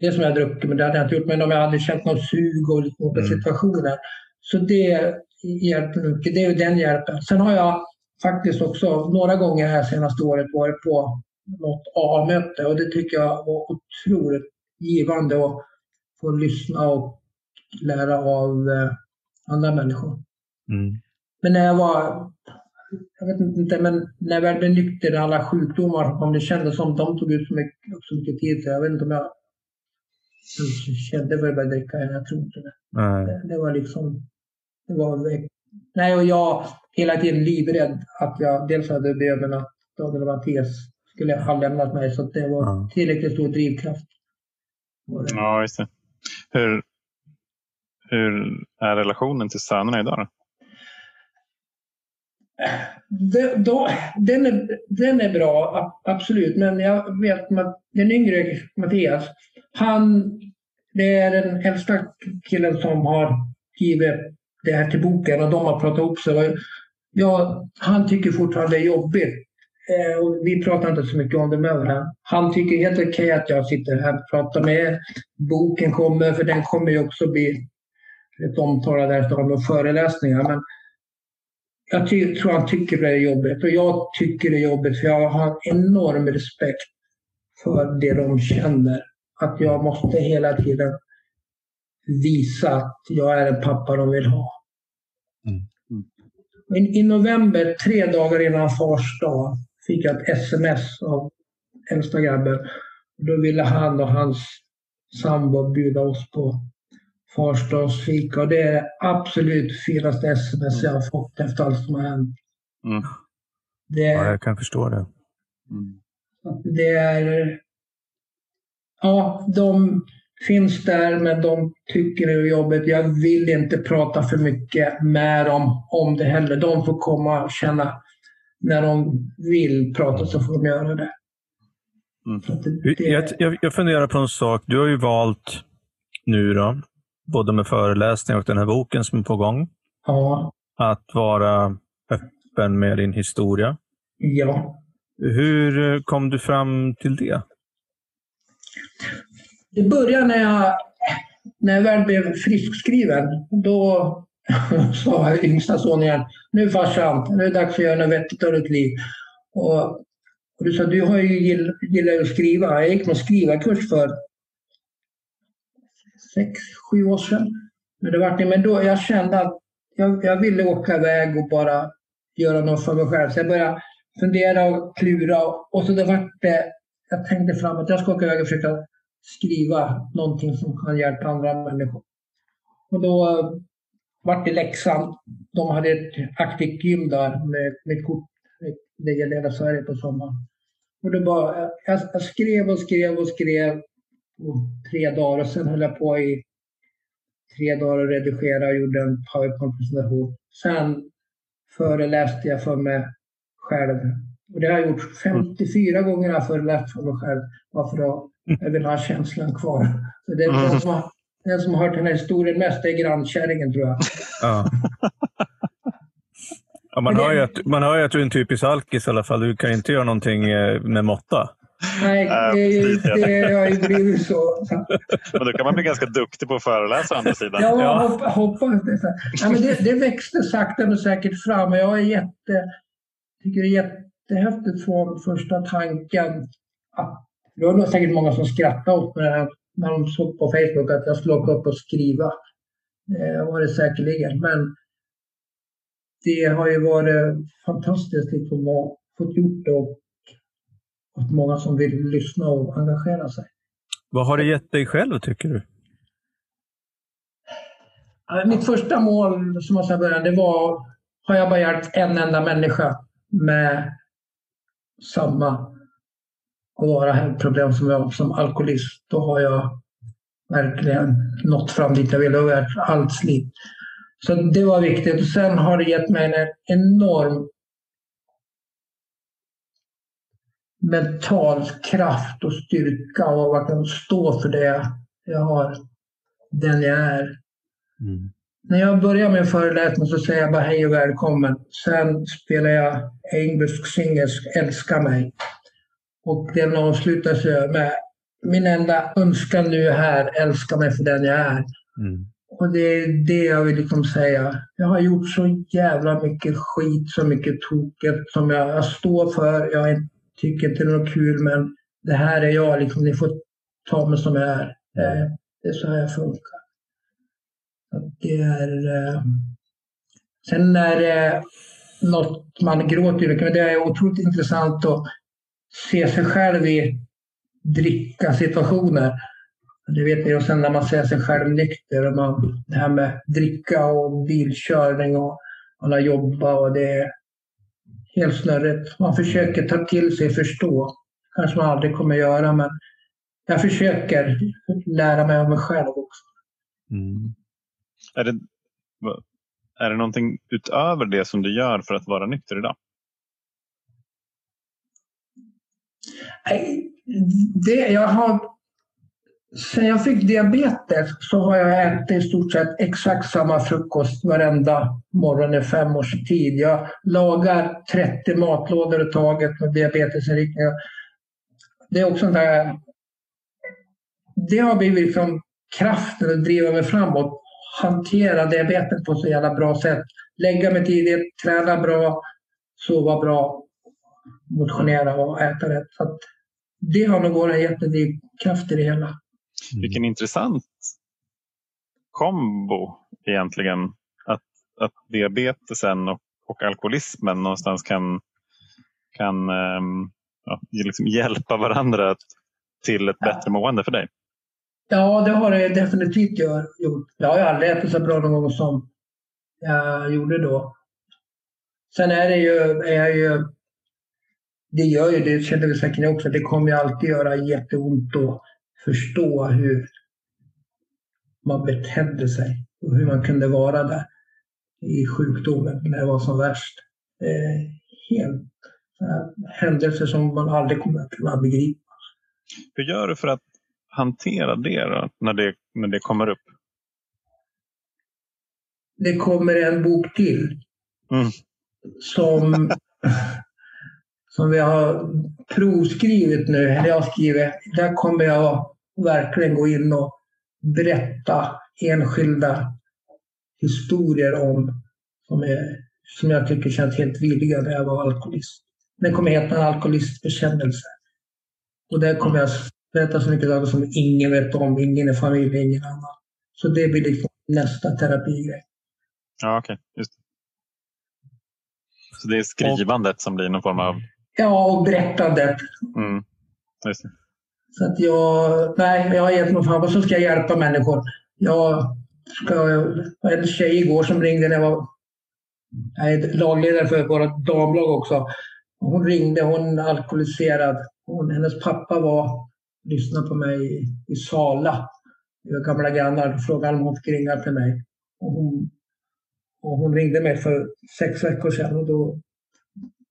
det som jag druckit, men det hade jag inte gjort, men om jag hade känt något sug och olika mm. situationer. Så det hjälper mycket, det är den hjälpen. Sen har jag faktiskt också några gånger här senaste året varit på något A-möte och det tycker jag var otroligt givande att få lyssna och lära av eh, andra människor. Mm. Men när jag var, jag vet inte, men när jag väl blev nykter, alla sjukdomar som det kändes som de tog ut så mycket, så mycket tid så jag vet inte om jag kände vad jag började dricka, jag tror inte det. det. Det var liksom, det var Nej, och jag hela tiden livrädd att jag dels hade döden att och Mattias skulle ha lämnat mig. Så det var tillräckligt stor drivkraft. Ja, just det. Hur, hur är relationen till sönerna idag? Då? Det, då, den, är, den är bra, absolut. Men jag vet att den yngre Mattias, han, det är den äldsta killen som har givit det här till boken och de har pratat ihop sig. Ja, han tycker fortfarande det är jobbigt. Eh, och vi pratar inte så mycket om det med varandra. Han tycker helt okej okay att jag sitter här och pratar med Boken kommer, för den kommer ju också bli ett omtalad efter om föreläsningar. Men jag tror han tycker det är jobbigt och jag tycker det är jobbigt för jag har en enorm respekt för det de känner. Att jag måste hela tiden visa att jag är en pappa de vill ha. Mm. Men i november, tre dagar innan fars dag, fick jag ett sms av äldsta grabben. Då ville han och hans sambo bjuda oss på farsdagsfika och det är det absolut finaste sms jag har fått efter allt som har hänt. Mm. Det, ja, jag kan förstå det. Mm. Det är... Ja, de finns där men de tycker det är jobbigt. Jag vill inte prata för mycket med dem om det heller. De får komma och känna när de vill prata så får de göra det. Mm. det, det... Jag, jag, funderar på en sak. Du har ju valt nu då, både med föreläsningar och den här boken som är på gång, ja. att vara öppen med din historia. Ja. Hur kom du fram till det? Det började när jag, när jag väl blev friskskriven. Då sa yngsta sonen igen, nu farsan, nu är det dags att göra något vettigt av ditt liv. Och, och du sa, du har ju gill, gillat att skriva. Jag gick någon skrivarkurs för sex, sju år sedan. Men, det var, men då, jag kände att jag, jag ville åka iväg och bara göra något för mig själv. Så jag började fundera och klura och så det var det, jag tänkte fram att jag ska åka iväg och försöka skriva någonting som kan hjälpa andra människor. Och då vart det Leksand. De hade ett aktivt gym där med, med kort. Det gällde hela Sverige på sommaren. Och det bara, jag, jag skrev och skrev och skrev på tre dagar och sen höll jag på i tre dagar och redigerade och gjorde en powerpoint-presentation. Sen föreläste jag för mig själv. Och det har jag gjort 54 mm. gånger. Jag föreläst för mig själv. Varför att jag vill ha känslan kvar. Så det är mm. Den, som har, hört den här historien mest är grannkärringen tror jag. Ja. ja man, hör ju att, man hör ju att du är en typisk alkis i alla fall. Du kan inte göra någonting eh, med måtta. Nej, det, det har ju blivit så. Men då kan man bli ganska duktig på att föreläsa å andra sidan. Ja, ja. hoppas det. Ja, men det. Det växte sakta men säkert fram och jag är jätte, tycker det är jättehäftigt från första tanken att det var nog säkert många som skrattade åt mig när de såg på Facebook att jag skulle åka upp och skriva. Det var det säkerligen. Men det har ju varit fantastiskt liksom att få gjort det och att många som vill lyssna och engagera sig. Vad har det gett dig själv tycker du? Mitt första mål som jag sa början, det var har jag bara hjälpt en enda människa med samma och vara problem som jag som alkoholist, då har jag verkligen nått fram dit jag vill. Det har varit allt slit. Så det var viktigt. Och sen har det gett mig en enorm mental kraft och styrka och verkligen stå för det jag har, den jag är. Mm. När jag börjar en föreläsning så säger jag bara hej och välkommen. Sen spelar jag engelsk singers Älska mig. Och den avslutas med min enda önskan nu är här, älska mig för den jag är. Mm. Och det är det jag vill liksom säga. Jag har gjort så jävla mycket skit, så mycket toket som jag, jag står för. Jag tycker inte det är något kul men det här är jag, liksom, ni får ta mig som jag är. Det är så här jag funkar. Det är... Eh, sen är det något man gråter det är otroligt intressant att se sig själv i dricka situationer. Det vet ni, och sen när man ser sig själv nykter, och man, det här med dricka och bilkörning och alla jobba och det är helt snurrigt. Man försöker ta till sig, förstå. kanske man aldrig kommer göra, men jag försöker lära mig av mig själv också. Mm. Är, det, är det någonting utöver det som du gör för att vara nykter idag? Det, jag har, sen jag fick diabetes så har jag ätit i stort sett exakt samma frukost varenda morgon i fem års tid. Jag lagar 30 matlådor i taget med diabetesinriktningar. Det är också en där, det har blivit liksom kraften att driva mig framåt. Hantera diabetes på så jävla bra sätt. Lägga mig tidigt, träna bra, sova bra, motionera och äta rätt. Så det har nog varit en jättedrivkraft i det hela. Mm. Vilken intressant kombo egentligen. Att, att diabetesen och, och alkoholismen någonstans kan, kan um, ja, liksom hjälpa varandra till ett bättre mående för dig. Ja, det har det definitivt gjort. Jag har ju aldrig ätit så bra någon gång som jag gjorde då. Sen är det ju, är ju det gör ju, det känner vi säkert också, det kommer ju alltid göra jätteont att förstå hur man betedde sig och hur man kunde vara där i sjukdomen när det var som värst. Eh, helt händelser som man aldrig kommer att kunna begripa. Hur gör du för att hantera det då, när det, när det kommer upp? Det kommer en bok till mm. som som vi har provskrivit nu, eller jag har skrivit, där kommer jag verkligen gå in och berätta enskilda historier om som, är, som jag tycker känns helt villiga när jag var alkoholist. Den kommer heta en alkoholistbekännelse. Och där kommer jag berätta så mycket saker som ingen vet om, ingen i familjen, ingen annan. Så det blir liksom nästa terapigrej. Ja, okej. Okay. Just det. Så det är skrivandet och, som blir någon form av Ja, och berättandet. Mm. Så att jag, nej, jag har gett mig fan, så ska jag hjälpa människor. Jag ska, hade en tjej igår som ringde när jag var jag är lagledare för våra damlag också. Hon ringde, hon är alkoholiserad. Hon, hennes pappa var lyssnade på mig i Sala. Vi var gamla grannar. Frågade om hon fick ringa till mig. Och hon, och hon ringde mig för sex veckor sedan och då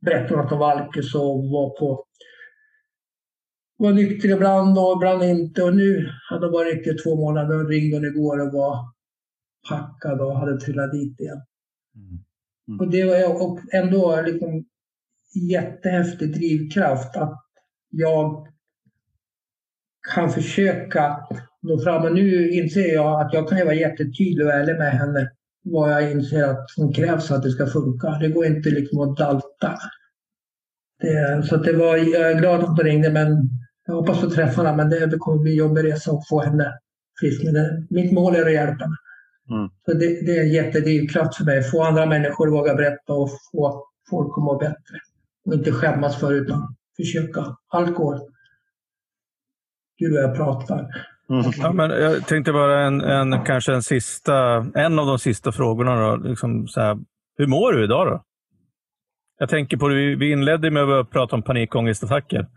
berättade att hon var alkis och var på var nykter ibland och ibland inte. Och nu hade hon varit nykter två månader och ringde hon igår och var packad och hade trillat dit igen. Mm. Mm. Och det var ändå liksom jättehäftig drivkraft att jag kan försöka nå fram. Och nu inser jag att jag kan vara jättetydlig och ärlig med henne vad jag inser att som krävs för att det ska funka. Det går inte liksom att dalta. Det, så det var, jag är glad att hon ringde men jag hoppas få träffa henne men det kommer bli en jobbig resa att få henne frisk. Men det, mitt mål är att hjälpa henne. Mm. Så det, det är en jättedrivkraft för mig. Få andra människor att våga berätta och få folk att må bättre. Och inte skämmas för utan försöka. Allt går. Gud vad jag pratar. Mm. Ja, men jag tänkte bara en, en, kanske en, sista, en av de sista frågorna. Då, liksom så här, hur mår du idag? då? Jag tänker på det, vi inledde med att prata om panikångestattacker.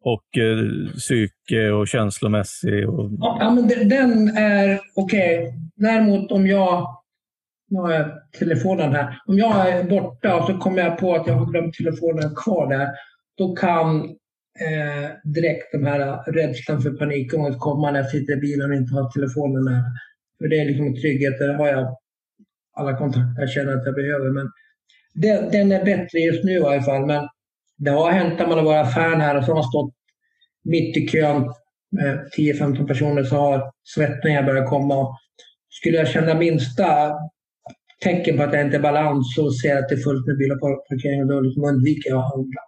och eh, psyke och känslomässig. Och... Ja, men den är okej. Okay. Däremot om jag nu har jag telefonen här. Om jag är borta och så kommer jag på att jag har glömt telefonen kvar där, då kan eh, direkt den här rädslan för panikångest komma när jag sitter i bilen och inte har telefonen nära. För det är liksom en trygghet, där har jag alla kontakter jag känner att jag behöver. Men det, den är bättre just nu i alla fall. Men det har hänt när man har varit fan här och så har man stått mitt i kön med 10-15 personer så har svettningar börjat komma. Skulle jag känna minsta tecken på att det inte är balans och ser att det är fullt med bilar på parkeringen, då liksom undviker jag att handla.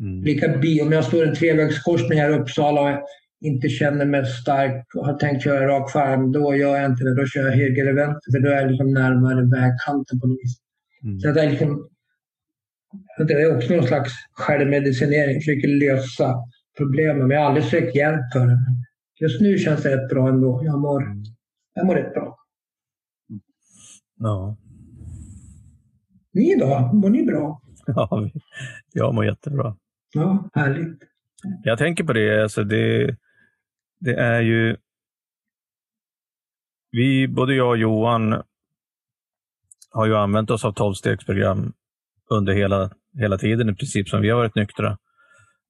Mm. Lika bi, om jag står i en trevägskorsning här i Uppsala och inte känner mig stark och har tänkt köra rak fram, då gör jag inte det. Då kör jag höger eller vänster, för då är jag liksom närmare vägkanten på något vis. Mm. Så det är liksom det är också någon slags självmedicinering. Försöker lösa problemen, men jag har aldrig sökt hjälp för det. Just nu känns det rätt bra ändå. Jag mår, mm. jag mår rätt bra. Ja. Ni då? Mår ni bra? Ja, jag mår jättebra. Ja, härligt. Jag tänker på det, alltså det, det är ju... Vi, både jag och Johan har ju använt oss av tolvstegsprogram under hela, hela tiden i princip som vi har varit nyktra.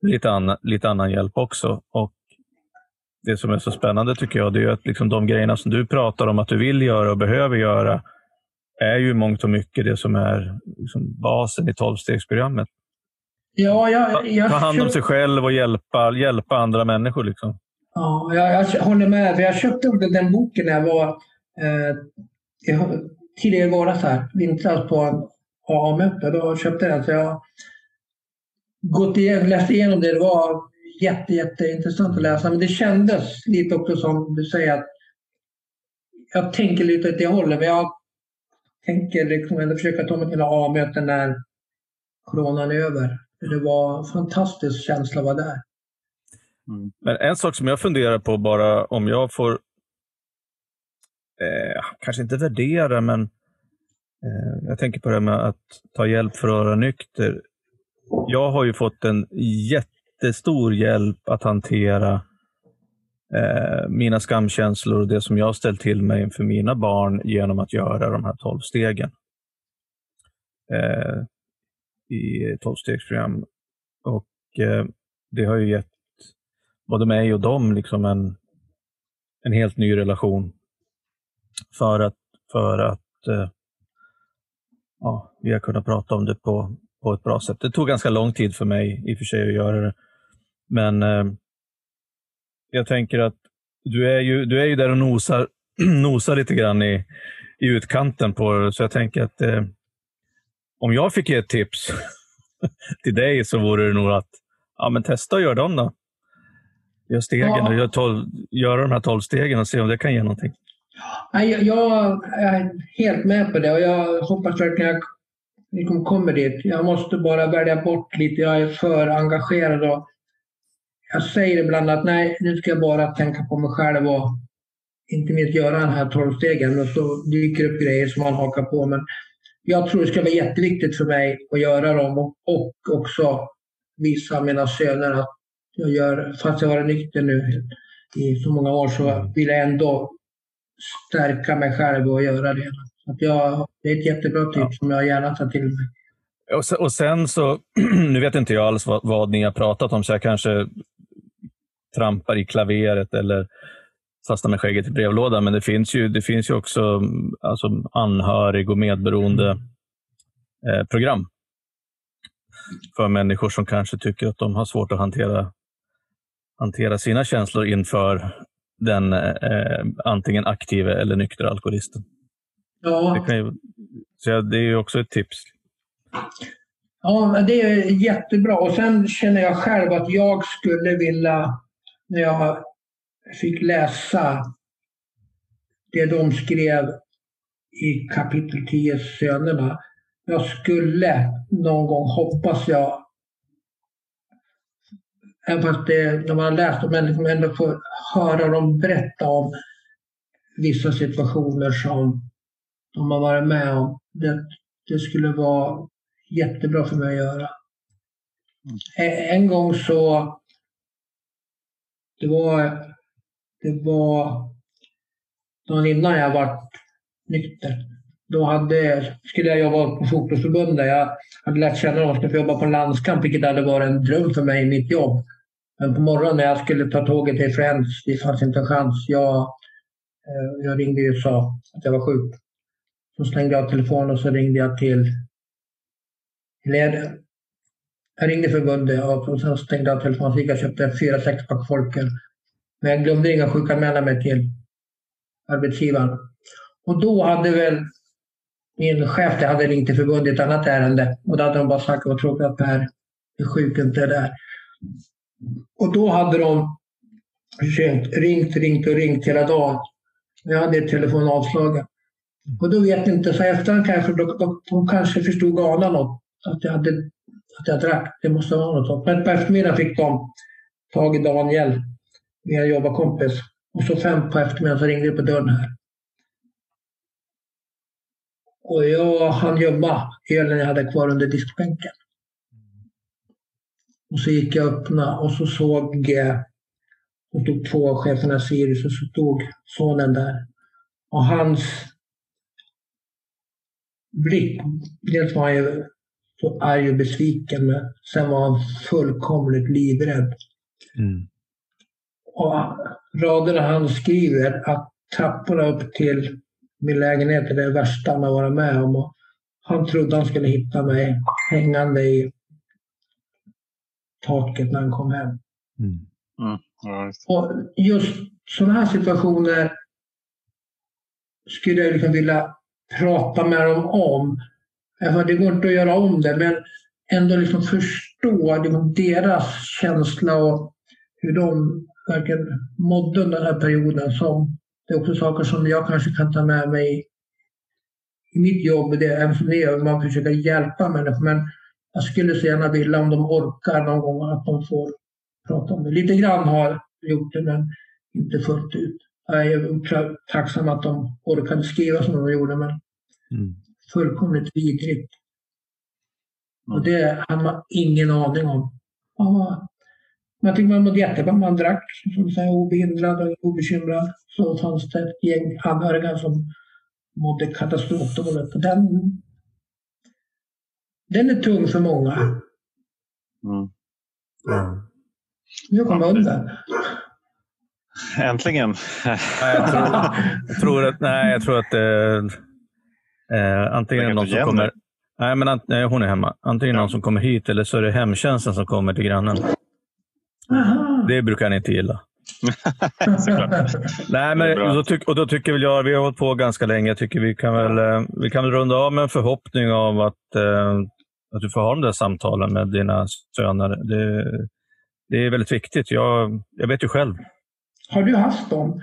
Lite, anna, lite annan hjälp också. Och Det som är så spännande tycker jag, det är att liksom de grejerna som du pratar om att du vill göra och behöver göra, är ju mångt och mycket det som är liksom basen i tolvstegsprogrammet. Ja, jag, jag, Ta hand om sig själv och hjälpa, hjälpa andra människor. Liksom. Ja, jag, jag håller med. Jag köpte den boken när jag var eh, jag, tidigare i våras, här, vintras, på AA-möte. Då köpte jag den. Så jag gått igen, läst igenom det. Det var jätte, jätteintressant att läsa. Men det kändes lite också som du säger att jag tänker lite åt det hållet. Men jag tänker liksom ändå försöka ta mig till A-möten när coronan är över. Det var en fantastisk känsla att vara där. Mm. Men en sak som jag funderar på bara om jag får, eh, kanske inte värdera, men eh, jag tänker på det här med att ta hjälp för att vara nykter. Jag har ju fått en jättestor hjälp att hantera eh, mina skamkänslor och det som jag ställt till mig inför mina barn genom att göra de här tolv stegen eh, i tolvstegsprogram. Och eh, det har ju gett både mig och dem liksom en, en helt ny relation för att, för att eh, ja, vi har kunnat prata om det på, på ett bra sätt. Det tog ganska lång tid för mig i och för sig att göra det. Men eh, jag tänker att du är ju, du är ju där och nosar, nosar lite grann i, i utkanten på det. Så jag tänker att eh, om jag fick ge ett tips till dig så vore det nog att ja, men testa att göra dem då. Gör stegen ja. och gör, tolv, gör de här tolv stegen och se om det kan ge någonting. Jag, jag är helt med på det och jag hoppas verkligen att jag kommer dit. Jag måste bara välja bort lite. Jag är för engagerad och jag säger ibland att nej, nu ska jag bara tänka på mig själv och inte minst göra den här tolvstegen. Och så dyker det upp grejer som man hakar på. Men jag tror det ska vara jätteviktigt för mig att göra dem och, och också visa mina söner att jag gör, fast jag varit nykter nu i så många år så vill jag ändå stärka mig själv och göra det. Så att jag, det är ett jättebra tips ja. som jag gärna tar till mig. Och sen, och sen så, nu vet inte jag alls vad, vad, ni har pratat om, så jag kanske trampar i klaveret eller fastnar med skägget i brevlådan. Men det finns ju, det finns ju också alltså, anhörig och medberoende eh, program för människor som kanske tycker att de har svårt att hantera, hantera sina känslor inför den eh, antingen aktive eller nyktra alkoholisten. Ja. Det, ju, så det är ju också ett tips. Ja, det är jättebra. Och sen känner jag själv att jag skulle vilja när jag fick läsa det de skrev i kapitel 10, Sönerna. Jag skulle någon gång, hoppas jag, även fast det, när man har läst dem, liksom ändå få höra dem berätta om vissa situationer som de har varit med om. Det, det skulle vara jättebra för mig att göra. Mm. En gång så Det var, det var dagen innan jag var nykter. Då hade, skulle jag jobba på fotbollsförbundet. Jag hade lärt känna dem Jag skulle få jobba på en landskamp, vilket hade varit en dröm för mig i mitt jobb. Men på morgonen när jag skulle ta tåget till Friends, det fanns inte en chans. Jag, eh, jag ringde och sa att jag var sjuk. Så slängde jag telefonen och så ringde jag till leden. Jag ringde förbundet och sen stängde jag telefonen så gick jag och köpte fyra, sex pack folköl. Men jag glömde inga sjukanmäla mig till arbetsgivaren. Och då hade väl min chef hade ringt till förbundet i ett annat ärende och då hade de bara sagt vad tråkigt att Per är sjuk inte är där. Och då hade de ringt, ringt, ringt och ringt hela dagen. Jag hade ett telefon avslagen. Och då vet jag inte, så efterhand kanske de, de, de kanske förstod galan något. Att jag, hade, att jag drack. Det måste vara något sånt. Men på eftermiddagen fick de tag i Daniel, min jobbarkompis. Och så fem på eftermiddagen så ringde det på dörren här. Och jag hann gömma ölen jag hade kvar under diskbänken. Och så gick jag och öppnade och så såg jag, och stod två av cheferna Sirius och så stod sonen där. Och hans blick, dels var han ju så arg och besviken, men sen var han fullkomligt livrädd. Mm. Och raderna han skriver, att trapporna upp till min lägenhet är det värsta han har varit med om. Och han trodde han skulle hitta mig hängande i taket när han kom hem. Mm. Mm. Ja, och just sådana här situationer skulle jag liksom vilja prata med dem om. Det går inte att göra om det, men ändå liksom förstå liksom deras känsla och hur de verkligen mådde under den här perioden. Som, det är också saker som jag kanske kan ta med mig i mitt jobb, det, även som det är, man försöker hjälpa människor. Men jag skulle så gärna vilja om de orkar någon gång att de får prata om det. Lite grann har gjort det, men inte fullt ut. Jag är tacksam att de orkade skriva som de gjorde, men mm. fullkomligt vidrigt. Och det hade man ingen aning om. Ja, man tyckte man mådde jättebra. Man drack, som säger, obehindrad och obekymrad. Så fanns det ett gäng anhöriga som mådde katastrofdåligt. Den, den är tung för många. Mm. Mm. Nu kom jag undan. Äntligen. nej, jag, tror, jag, tror, att, nej, jag tror att eh, eh, antingen någon som kommer... Nej, men nej, hon är hemma. Antingen ja. någon som kommer hit eller så är det hemtjänsten som kommer till grannen. Aha. Det brukar han inte gilla. Nej, men då, tyck, och då tycker väl jag, vi har hållit på ganska länge, jag tycker vi kan väl, eh, vi kan väl runda av med en förhoppning av att, eh, att du får ha de där samtalen med dina söner. Det, det är väldigt viktigt. Jag, jag vet ju själv. Har du haft dem?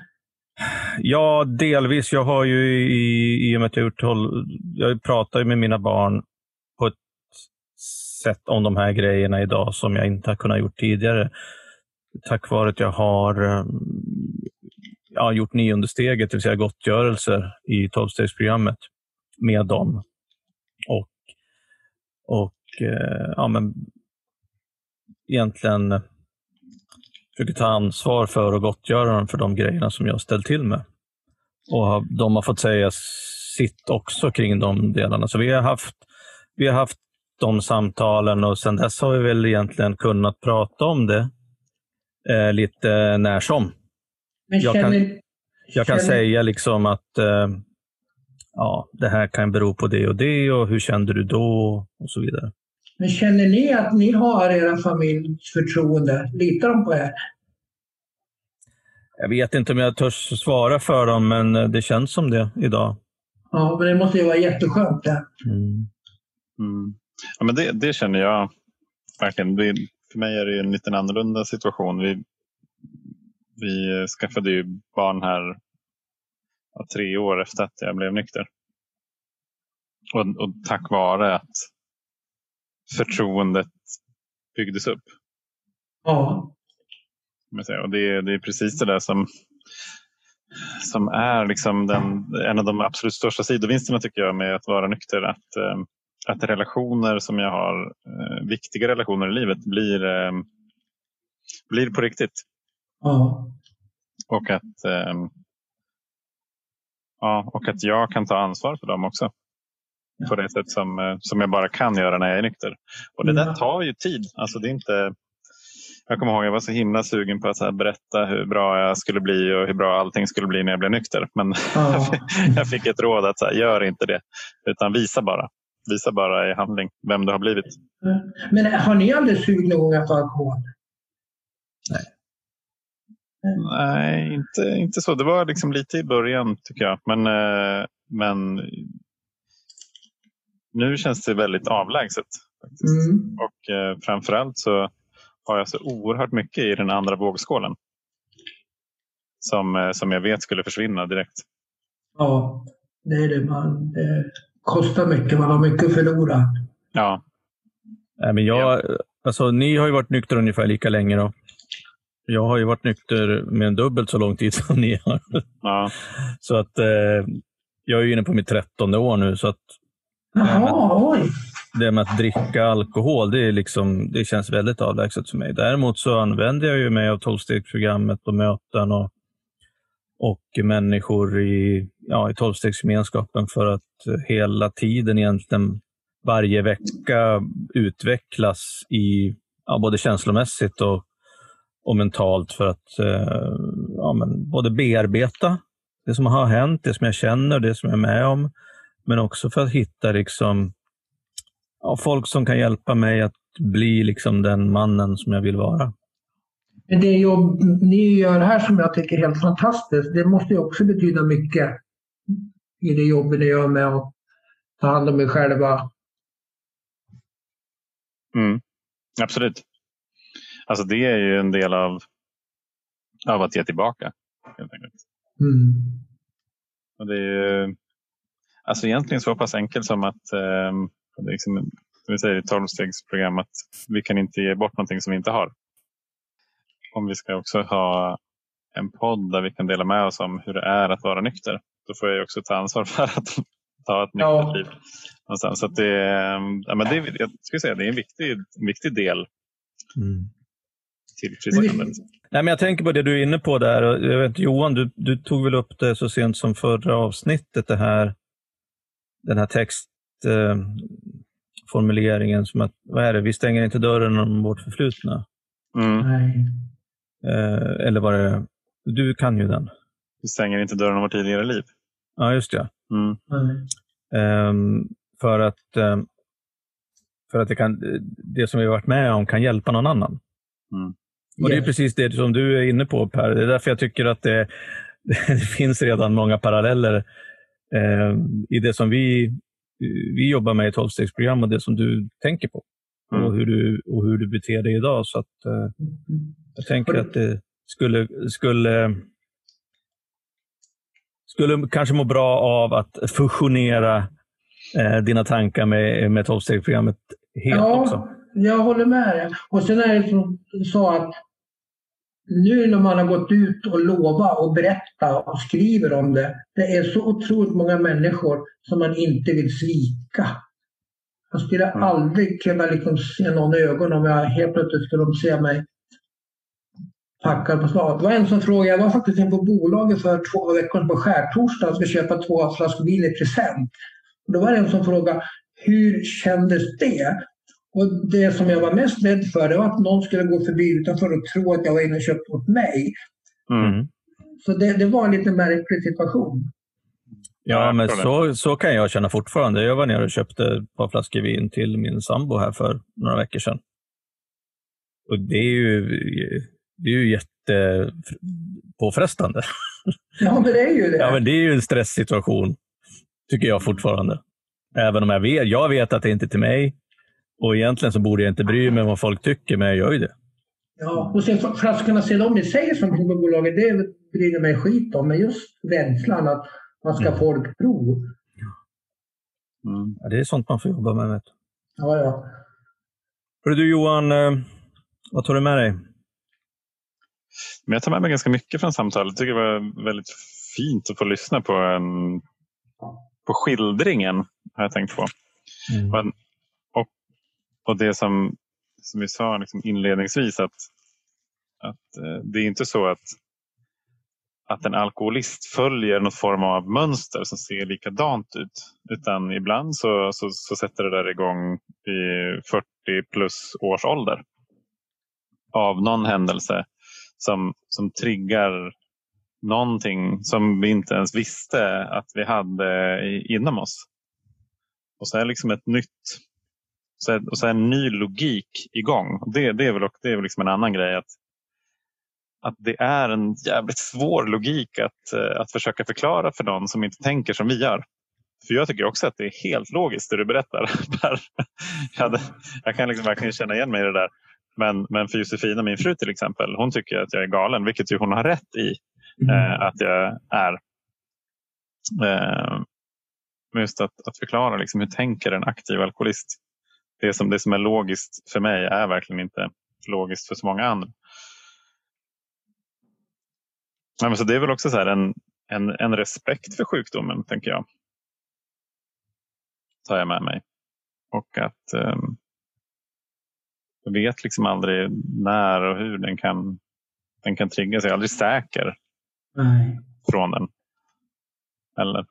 Ja, delvis. Jag har ju i, i och med att jag, gjort, jag pratar med mina barn sett om de här grejerna idag som jag inte har kunnat gjort tidigare. Tack vare att jag har ehm, ja, gjort nionde steget, det vill säga gottgörelser i tolvstegsprogrammet med dem. Och, och eh, ja, men egentligen försöker ta ansvar för och gottgöra dem för de grejerna som jag ställt till med. Och de har fått säga sitt också kring de delarna. Så vi har haft, vi har haft de samtalen och sedan dess har vi väl egentligen kunnat prata om det eh, lite när som. Men jag kan, jag kan säga liksom att eh, ja, det här kan bero på det och det och hur kände du då och så vidare. Men känner ni att ni har era familjs förtroende? Litar de på er? Jag vet inte om jag törs svara för dem, men det känns som det idag. Ja, men det måste ju vara jätteskönt. Det. Mm. Mm. Ja, men det, det, känner jag verkligen. Det, för mig är det en lite annorlunda situation. Vi, vi skaffade ju barn här tre år efter att jag blev nykter. Och, och tack vare att förtroendet byggdes upp. Ja. Och det, det är precis det där som, som är liksom den, en av de absolut största sidovinsterna tycker jag med att vara nykter. Att, eh, att relationer som jag har, eh, viktiga relationer i livet, blir, eh, blir på riktigt. Ja. Och att, eh, ja, och att jag kan ta ansvar för dem också. Ja. På det sätt som, eh, som jag bara kan göra när jag är nykter. Och det där tar ju tid. Alltså det är inte, jag kommer ihåg att jag var så himla sugen på att berätta hur bra jag skulle bli och hur bra allting skulle bli när jag blev nykter. Men ja. jag fick ett råd att så här, gör inte det, utan visa bara. Visa bara i handling vem du har blivit. Men har ni aldrig sugit någon gång efter alkohol? Nej. Nej, inte, inte så. Det var liksom lite i början tycker jag. Men, eh, men nu känns det väldigt avlägset. Faktiskt. Mm. Och eh, framförallt så har jag så oerhört mycket i den andra vågskålen. Som, eh, som jag vet skulle försvinna direkt. Ja, det är det. Man, det kostar mycket. Man har mycket att förlora. Ja. Nej, men jag, alltså, ni har ju varit nyktra ungefär lika länge. Då. Jag har ju varit nykter med en dubbelt så lång tid som ni har. Ja. Så att eh, jag är inne på mitt trettonde år nu. Så att, Jaha, oj det med att dricka alkohol, det, är liksom, det känns väldigt avlägset för mig. Däremot så använder jag ju mig av tolvstegsprogrammet och möten och, och människor i, ja, i tolvstegsgemenskapen för att eh, hela tiden egentligen varje vecka utvecklas i ja, både känslomässigt och, och mentalt för att eh, ja, men både bearbeta det som har hänt, det som jag känner, det som jag är med om, men också för att hitta liksom ja, folk som kan hjälpa mig att bli liksom den mannen som jag vill vara. Det jobb ni gör här som jag tycker är helt fantastiskt, det måste ju också betyda mycket i det jobbet ni gör med att ta hand om er själva. Mm, absolut. Alltså det är ju en del av, av att ge tillbaka. Helt enkelt. Mm. Och det är ju alltså egentligen så pass enkelt som att um, det är liksom, vi säger i tolvstegsprogram att vi kan inte ge bort någonting som vi inte har. Om vi ska också ha en podd där vi kan dela med oss om hur det är att vara nykter. Då får jag också ta ansvar för att ta ett nyktert ja. liv. Så att det, ja, men det, jag skulle säga, det är en viktig, en viktig del mm. till. Nej, men jag tänker på det du är inne på där. Jag vet, Johan, du, du tog väl upp det så sent som förra avsnittet, det här, den här text, eh, formuleringen som att, vad är det, vi stänger inte dörren om vårt förflutna. Mm. Eh, eller var det, du kan ju den. Vi stänger inte dörren om vårt tidigare liv. Ja, just det. Mm. Eh, för att, eh, för att det, kan, det som vi har varit med om kan hjälpa någon annan. Mm. Och Det är precis det som du är inne på Per. Det är därför jag tycker att det, det finns redan många paralleller eh, i det som vi vi jobbar med i tolvstegsprogram och det som du tänker på mm. och, hur du, och hur du beter dig idag. Så att, eh, jag tänker att det skulle, skulle, skulle kanske må bra av att fusionera eh, dina tankar med, med tolvstegsprogrammet helt ja, också. Jag håller med. Och sen är det som du sa att nu när man har gått ut och lovat och berättat och skriver om det. Det är så otroligt många människor som man inte vill svika. Jag skulle mm. aldrig kunna liksom se någon i ögonen om jag helt plötsligt skulle se mig packad på slag. Det var en som frågade, jag var faktiskt in på bolaget för två veckor sedan på skärtorsdag och skulle köpa två flaskor vin i present. Och då var det en som frågade, hur kändes det? Och det som jag var mest rädd för det var att någon skulle gå förbi utanför och tro att jag var inne och köpte åt mig. Mm. Så det, det, var en lite märklig situation. Ja, men så, så kan jag känna fortfarande. Jag var nere och köpte ett par flaskor vin till min sambo här för några veckor sedan. Och det är ju, det är ju jättepåfrestande. Ja, men det är ju det. Ja, men det är ju en stresssituation, tycker jag fortfarande. Även om jag vet, jag vet att det inte är till mig. Och egentligen så borde jag inte bry mig om vad folk tycker, men jag gör ju det. Ja, och sen för att kunna se dem i sig som Provbolaget, det bryr jag mig skit om. Men just rädslan att man ska mm. folk tro. Mm. Ja, det är sånt man får jobba med. Vet. Ja, ja. Hörru du Johan, eh, vad tar du med dig? Men jag tar med mig ganska mycket från samtalet. Jag tycker det var väldigt fint att få lyssna på, en, på skildringen. har jag tänkt på. Mm. En, och det som, som vi sa liksom inledningsvis att, att eh, det är inte så att, att en alkoholist följer något form av mönster som ser likadant ut. Utan ibland så, så, så sätter det där igång i 40 plus års ålder. Av någon händelse som, som triggar någonting som vi inte ens visste att vi hade inom oss. Och så är liksom ett nytt så är, och så är en ny logik igång. Det, det är väl, det är väl liksom en annan grej. att att det är en jävligt svår logik att, eh, att försöka förklara för någon som inte tänker som vi gör. För jag tycker också att det är helt logiskt det du berättar. jag, hade, jag kan liksom verkligen känna igen mig i det där. Men, men för Josefina, min fru till exempel, hon tycker att jag är galen, vilket ju hon har rätt i mm. eh, att jag är. Eh, just att, att förklara liksom, hur tänker en aktiv alkoholist. Det som, det som är logiskt för mig är verkligen inte logiskt för så många andra. Ja, men så det är väl också så en, en, en respekt för sjukdomen, tänker jag. Tar jag med mig. Och att eh, jag vet liksom aldrig när och hur den kan, den kan triggas. Jag är aldrig säker Nej. från den. Eller?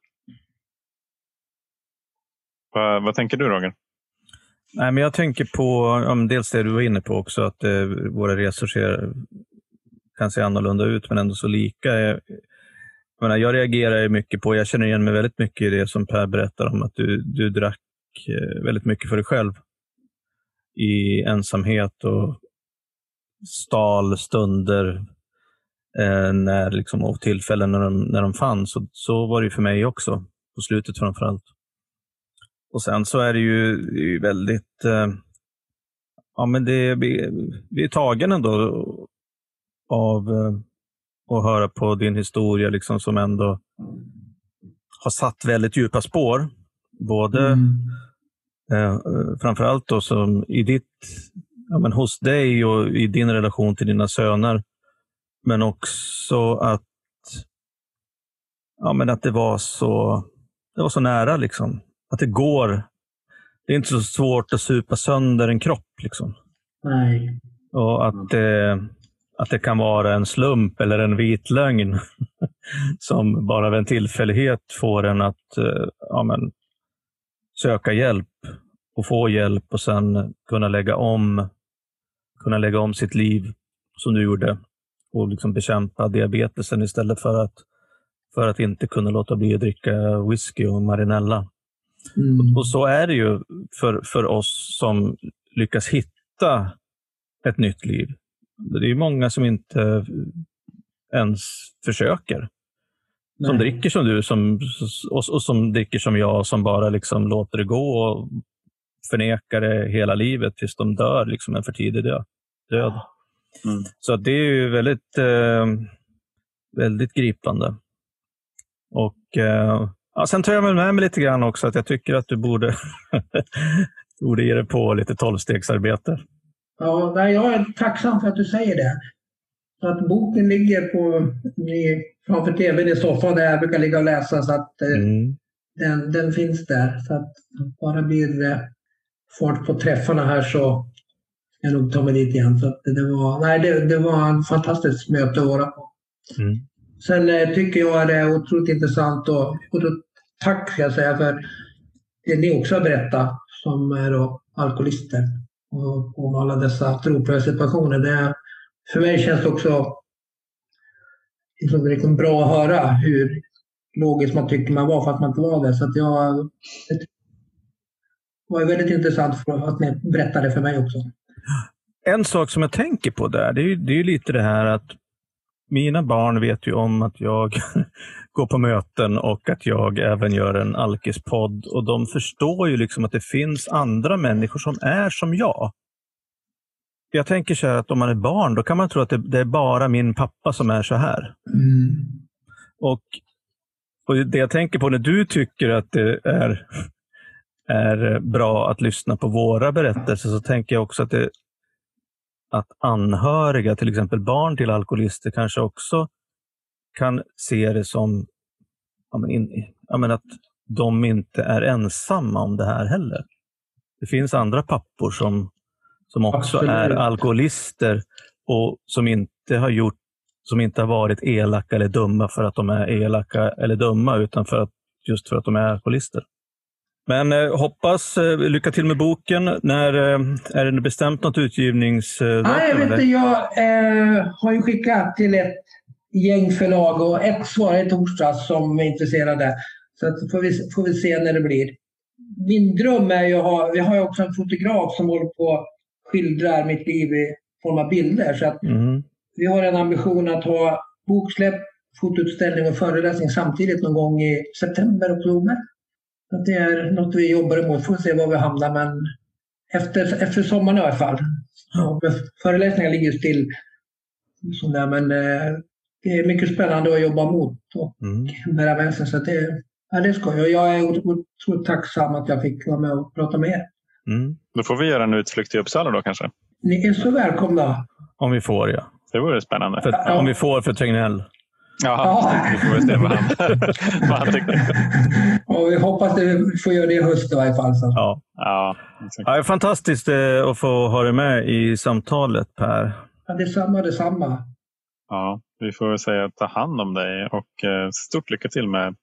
Vad, vad tänker du Roger? Nej, men jag tänker på um, dels det du var inne på också, att eh, våra resor ser kan se annorlunda ut men ändå så lika. Jag, jag, menar, jag reagerar mycket på, jag känner igen mig väldigt mycket i det som Per berättar om att du, du drack eh, väldigt mycket för dig själv i ensamhet och stal stunder eh, när, liksom, och tillfällen när de, när de fanns. Och så var det för mig också, på slutet framför allt. Och sen så är det ju, det är väldigt... Eh, ja, men det, vi, vi är tagen ändå av eh, att höra på din historia liksom, som ändå har satt väldigt djupa spår. Både mm eh, framförallt då som i ditt, ja, men hos dig och i din relation till dina söner. Men också att, ja, men att det var så det var så nära. Liksom. Att det går. Det är inte så svårt att supa sönder en kropp. Liksom. Nej. Och att, eh, att det kan vara en slump eller en vit lögn som bara av en tillfällighet får en att eh, ja, men, söka hjälp och få hjälp och sen kunna lägga om, kunna lägga om sitt liv som du gjorde och liksom bekämpa diabetesen istället för att, för att inte kunna låta bli att dricka whisky och marinella. Mm. Och så är det ju för, för oss som lyckas hitta ett nytt liv. Det är många som inte ens försöker. Nej. Som dricker som du som, och, och, som dricker som jag, som bara liksom låter det gå och förnekar det hela livet tills de dör liksom en för tidig död. Mm. Så det är ju väldigt, eh, väldigt gripande. Och eh, ja, Sen tar jag med mig lite grann också att jag tycker att du borde, borde ge dig på lite tolvstegsarbete. Ja, nej, jag är tacksam för att du säger det. Så att boken ligger på, framför tvn i soffan där jag brukar ligga och läsa. Så att eh, mm. den, den finns där. Så att bara blir det fart på träffarna här så ska jag nog ta mig dit igen. Så det, var, nej, det, det var en fantastiskt möte att vara på. Mm. Sen eh, tycker jag det är otroligt intressant och, och då, tack ska jag säga för det ni också har berättat som är alkoholister och om alla dessa troprörsituationer. Det, för mig känns det också liksom, liksom bra att höra hur logiskt man tycker man var för att man inte var det. Så att jag, det var väldigt intressant för att ni berättade för mig också. En sak som jag tänker på där, det är ju, det är lite det här att mina barn vet ju om att jag går på möten och att jag även gör en alkispodd. Och de förstår ju liksom att det finns andra människor som är som jag. Jag tänker så här att om man är barn, då kan man tro att det, det är bara min pappa som är så här. Mm. Och, och Det jag tänker på när du tycker att det är, är bra att lyssna på våra berättelser, så tänker jag också att det, att anhöriga, till exempel barn till alkoholister, kanske också kan se det som ja, men in, ja, men att de inte är ensamma om det här heller. Det finns andra pappor som, som också Absolut. är alkoholister och som inte har gjort, som inte har varit elaka eller dumma för att de är elaka eller dumma, utan för att, just för att de är alkoholister. Men eh, hoppas, eh, lycka till med boken. När eh, Är det bestämt något utgivningsdatum? Nej, jag vet inte. Jag eh, har ju skickat till ett gäng förlag och ett svarade i torsdags som är intresserade. Så att får, vi, får vi se när det blir. Min dröm är ju att ha, vi har ju också en fotograf som håller på att skildrar mitt liv i form av bilder. Så att mm. Vi har en ambition att ha boksläpp, fotoutställning och föreläsning samtidigt någon gång i september, oktober. Att det är något vi jobbar emot. Får se var vi hamnar men efter, efter sommaren i alla fall. Ja, föreläsningar ligger still. Sådär, men eh, det är mycket spännande att jobba mot och mm. bära med sig. Så det, ja, det ska jag. Jag är otroligt tacksam att jag fick vara med och prata med er. Mm. Då får vi göra en utflykt till Uppsala då kanske? Ni är så välkomna. Om vi får ja. Det vore spännande. För, ja. Om vi får för Tegnell. Ja, vi får se vad han, vad han tycker. Och vi hoppas att vi får göra det i höst i varje fall. Så. Ja. Ja, ja, det är fantastiskt eh, att få ha dig med i samtalet Per. Ja, detsamma, detsamma. Ja, vi får säga ta hand om dig och eh, stort lycka till med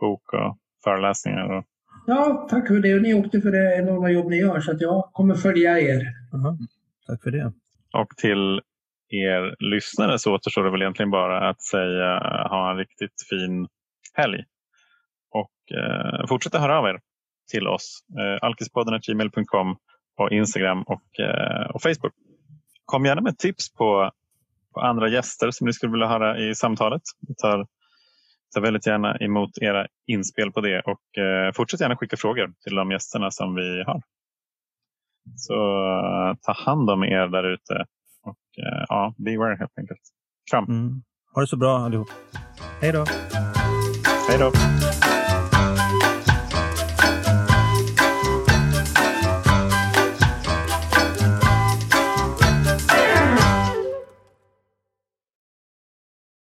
bok och föreläsningar. Och... Ja, tack för det. Och ni också för det enorma jobb ni gör så att jag kommer följa er. Aha. Tack för det. Och till er lyssnare så återstår det väl egentligen bara att säga ha en riktigt fin helg. Och eh, fortsätta höra av er till oss. Eh, alkispodden.gmail.com på Instagram och, eh, och Facebook. Kom gärna med tips på, på andra gäster som ni skulle vilja höra i samtalet. Vi tar, tar väldigt gärna emot era inspel på det och eh, fortsätt gärna skicka frågor till de gästerna som vi har. Så eh, ta hand om er där ute ja, beware helt enkelt. Kram! Mm. Ha det så bra allihop. Hej då! Hej då!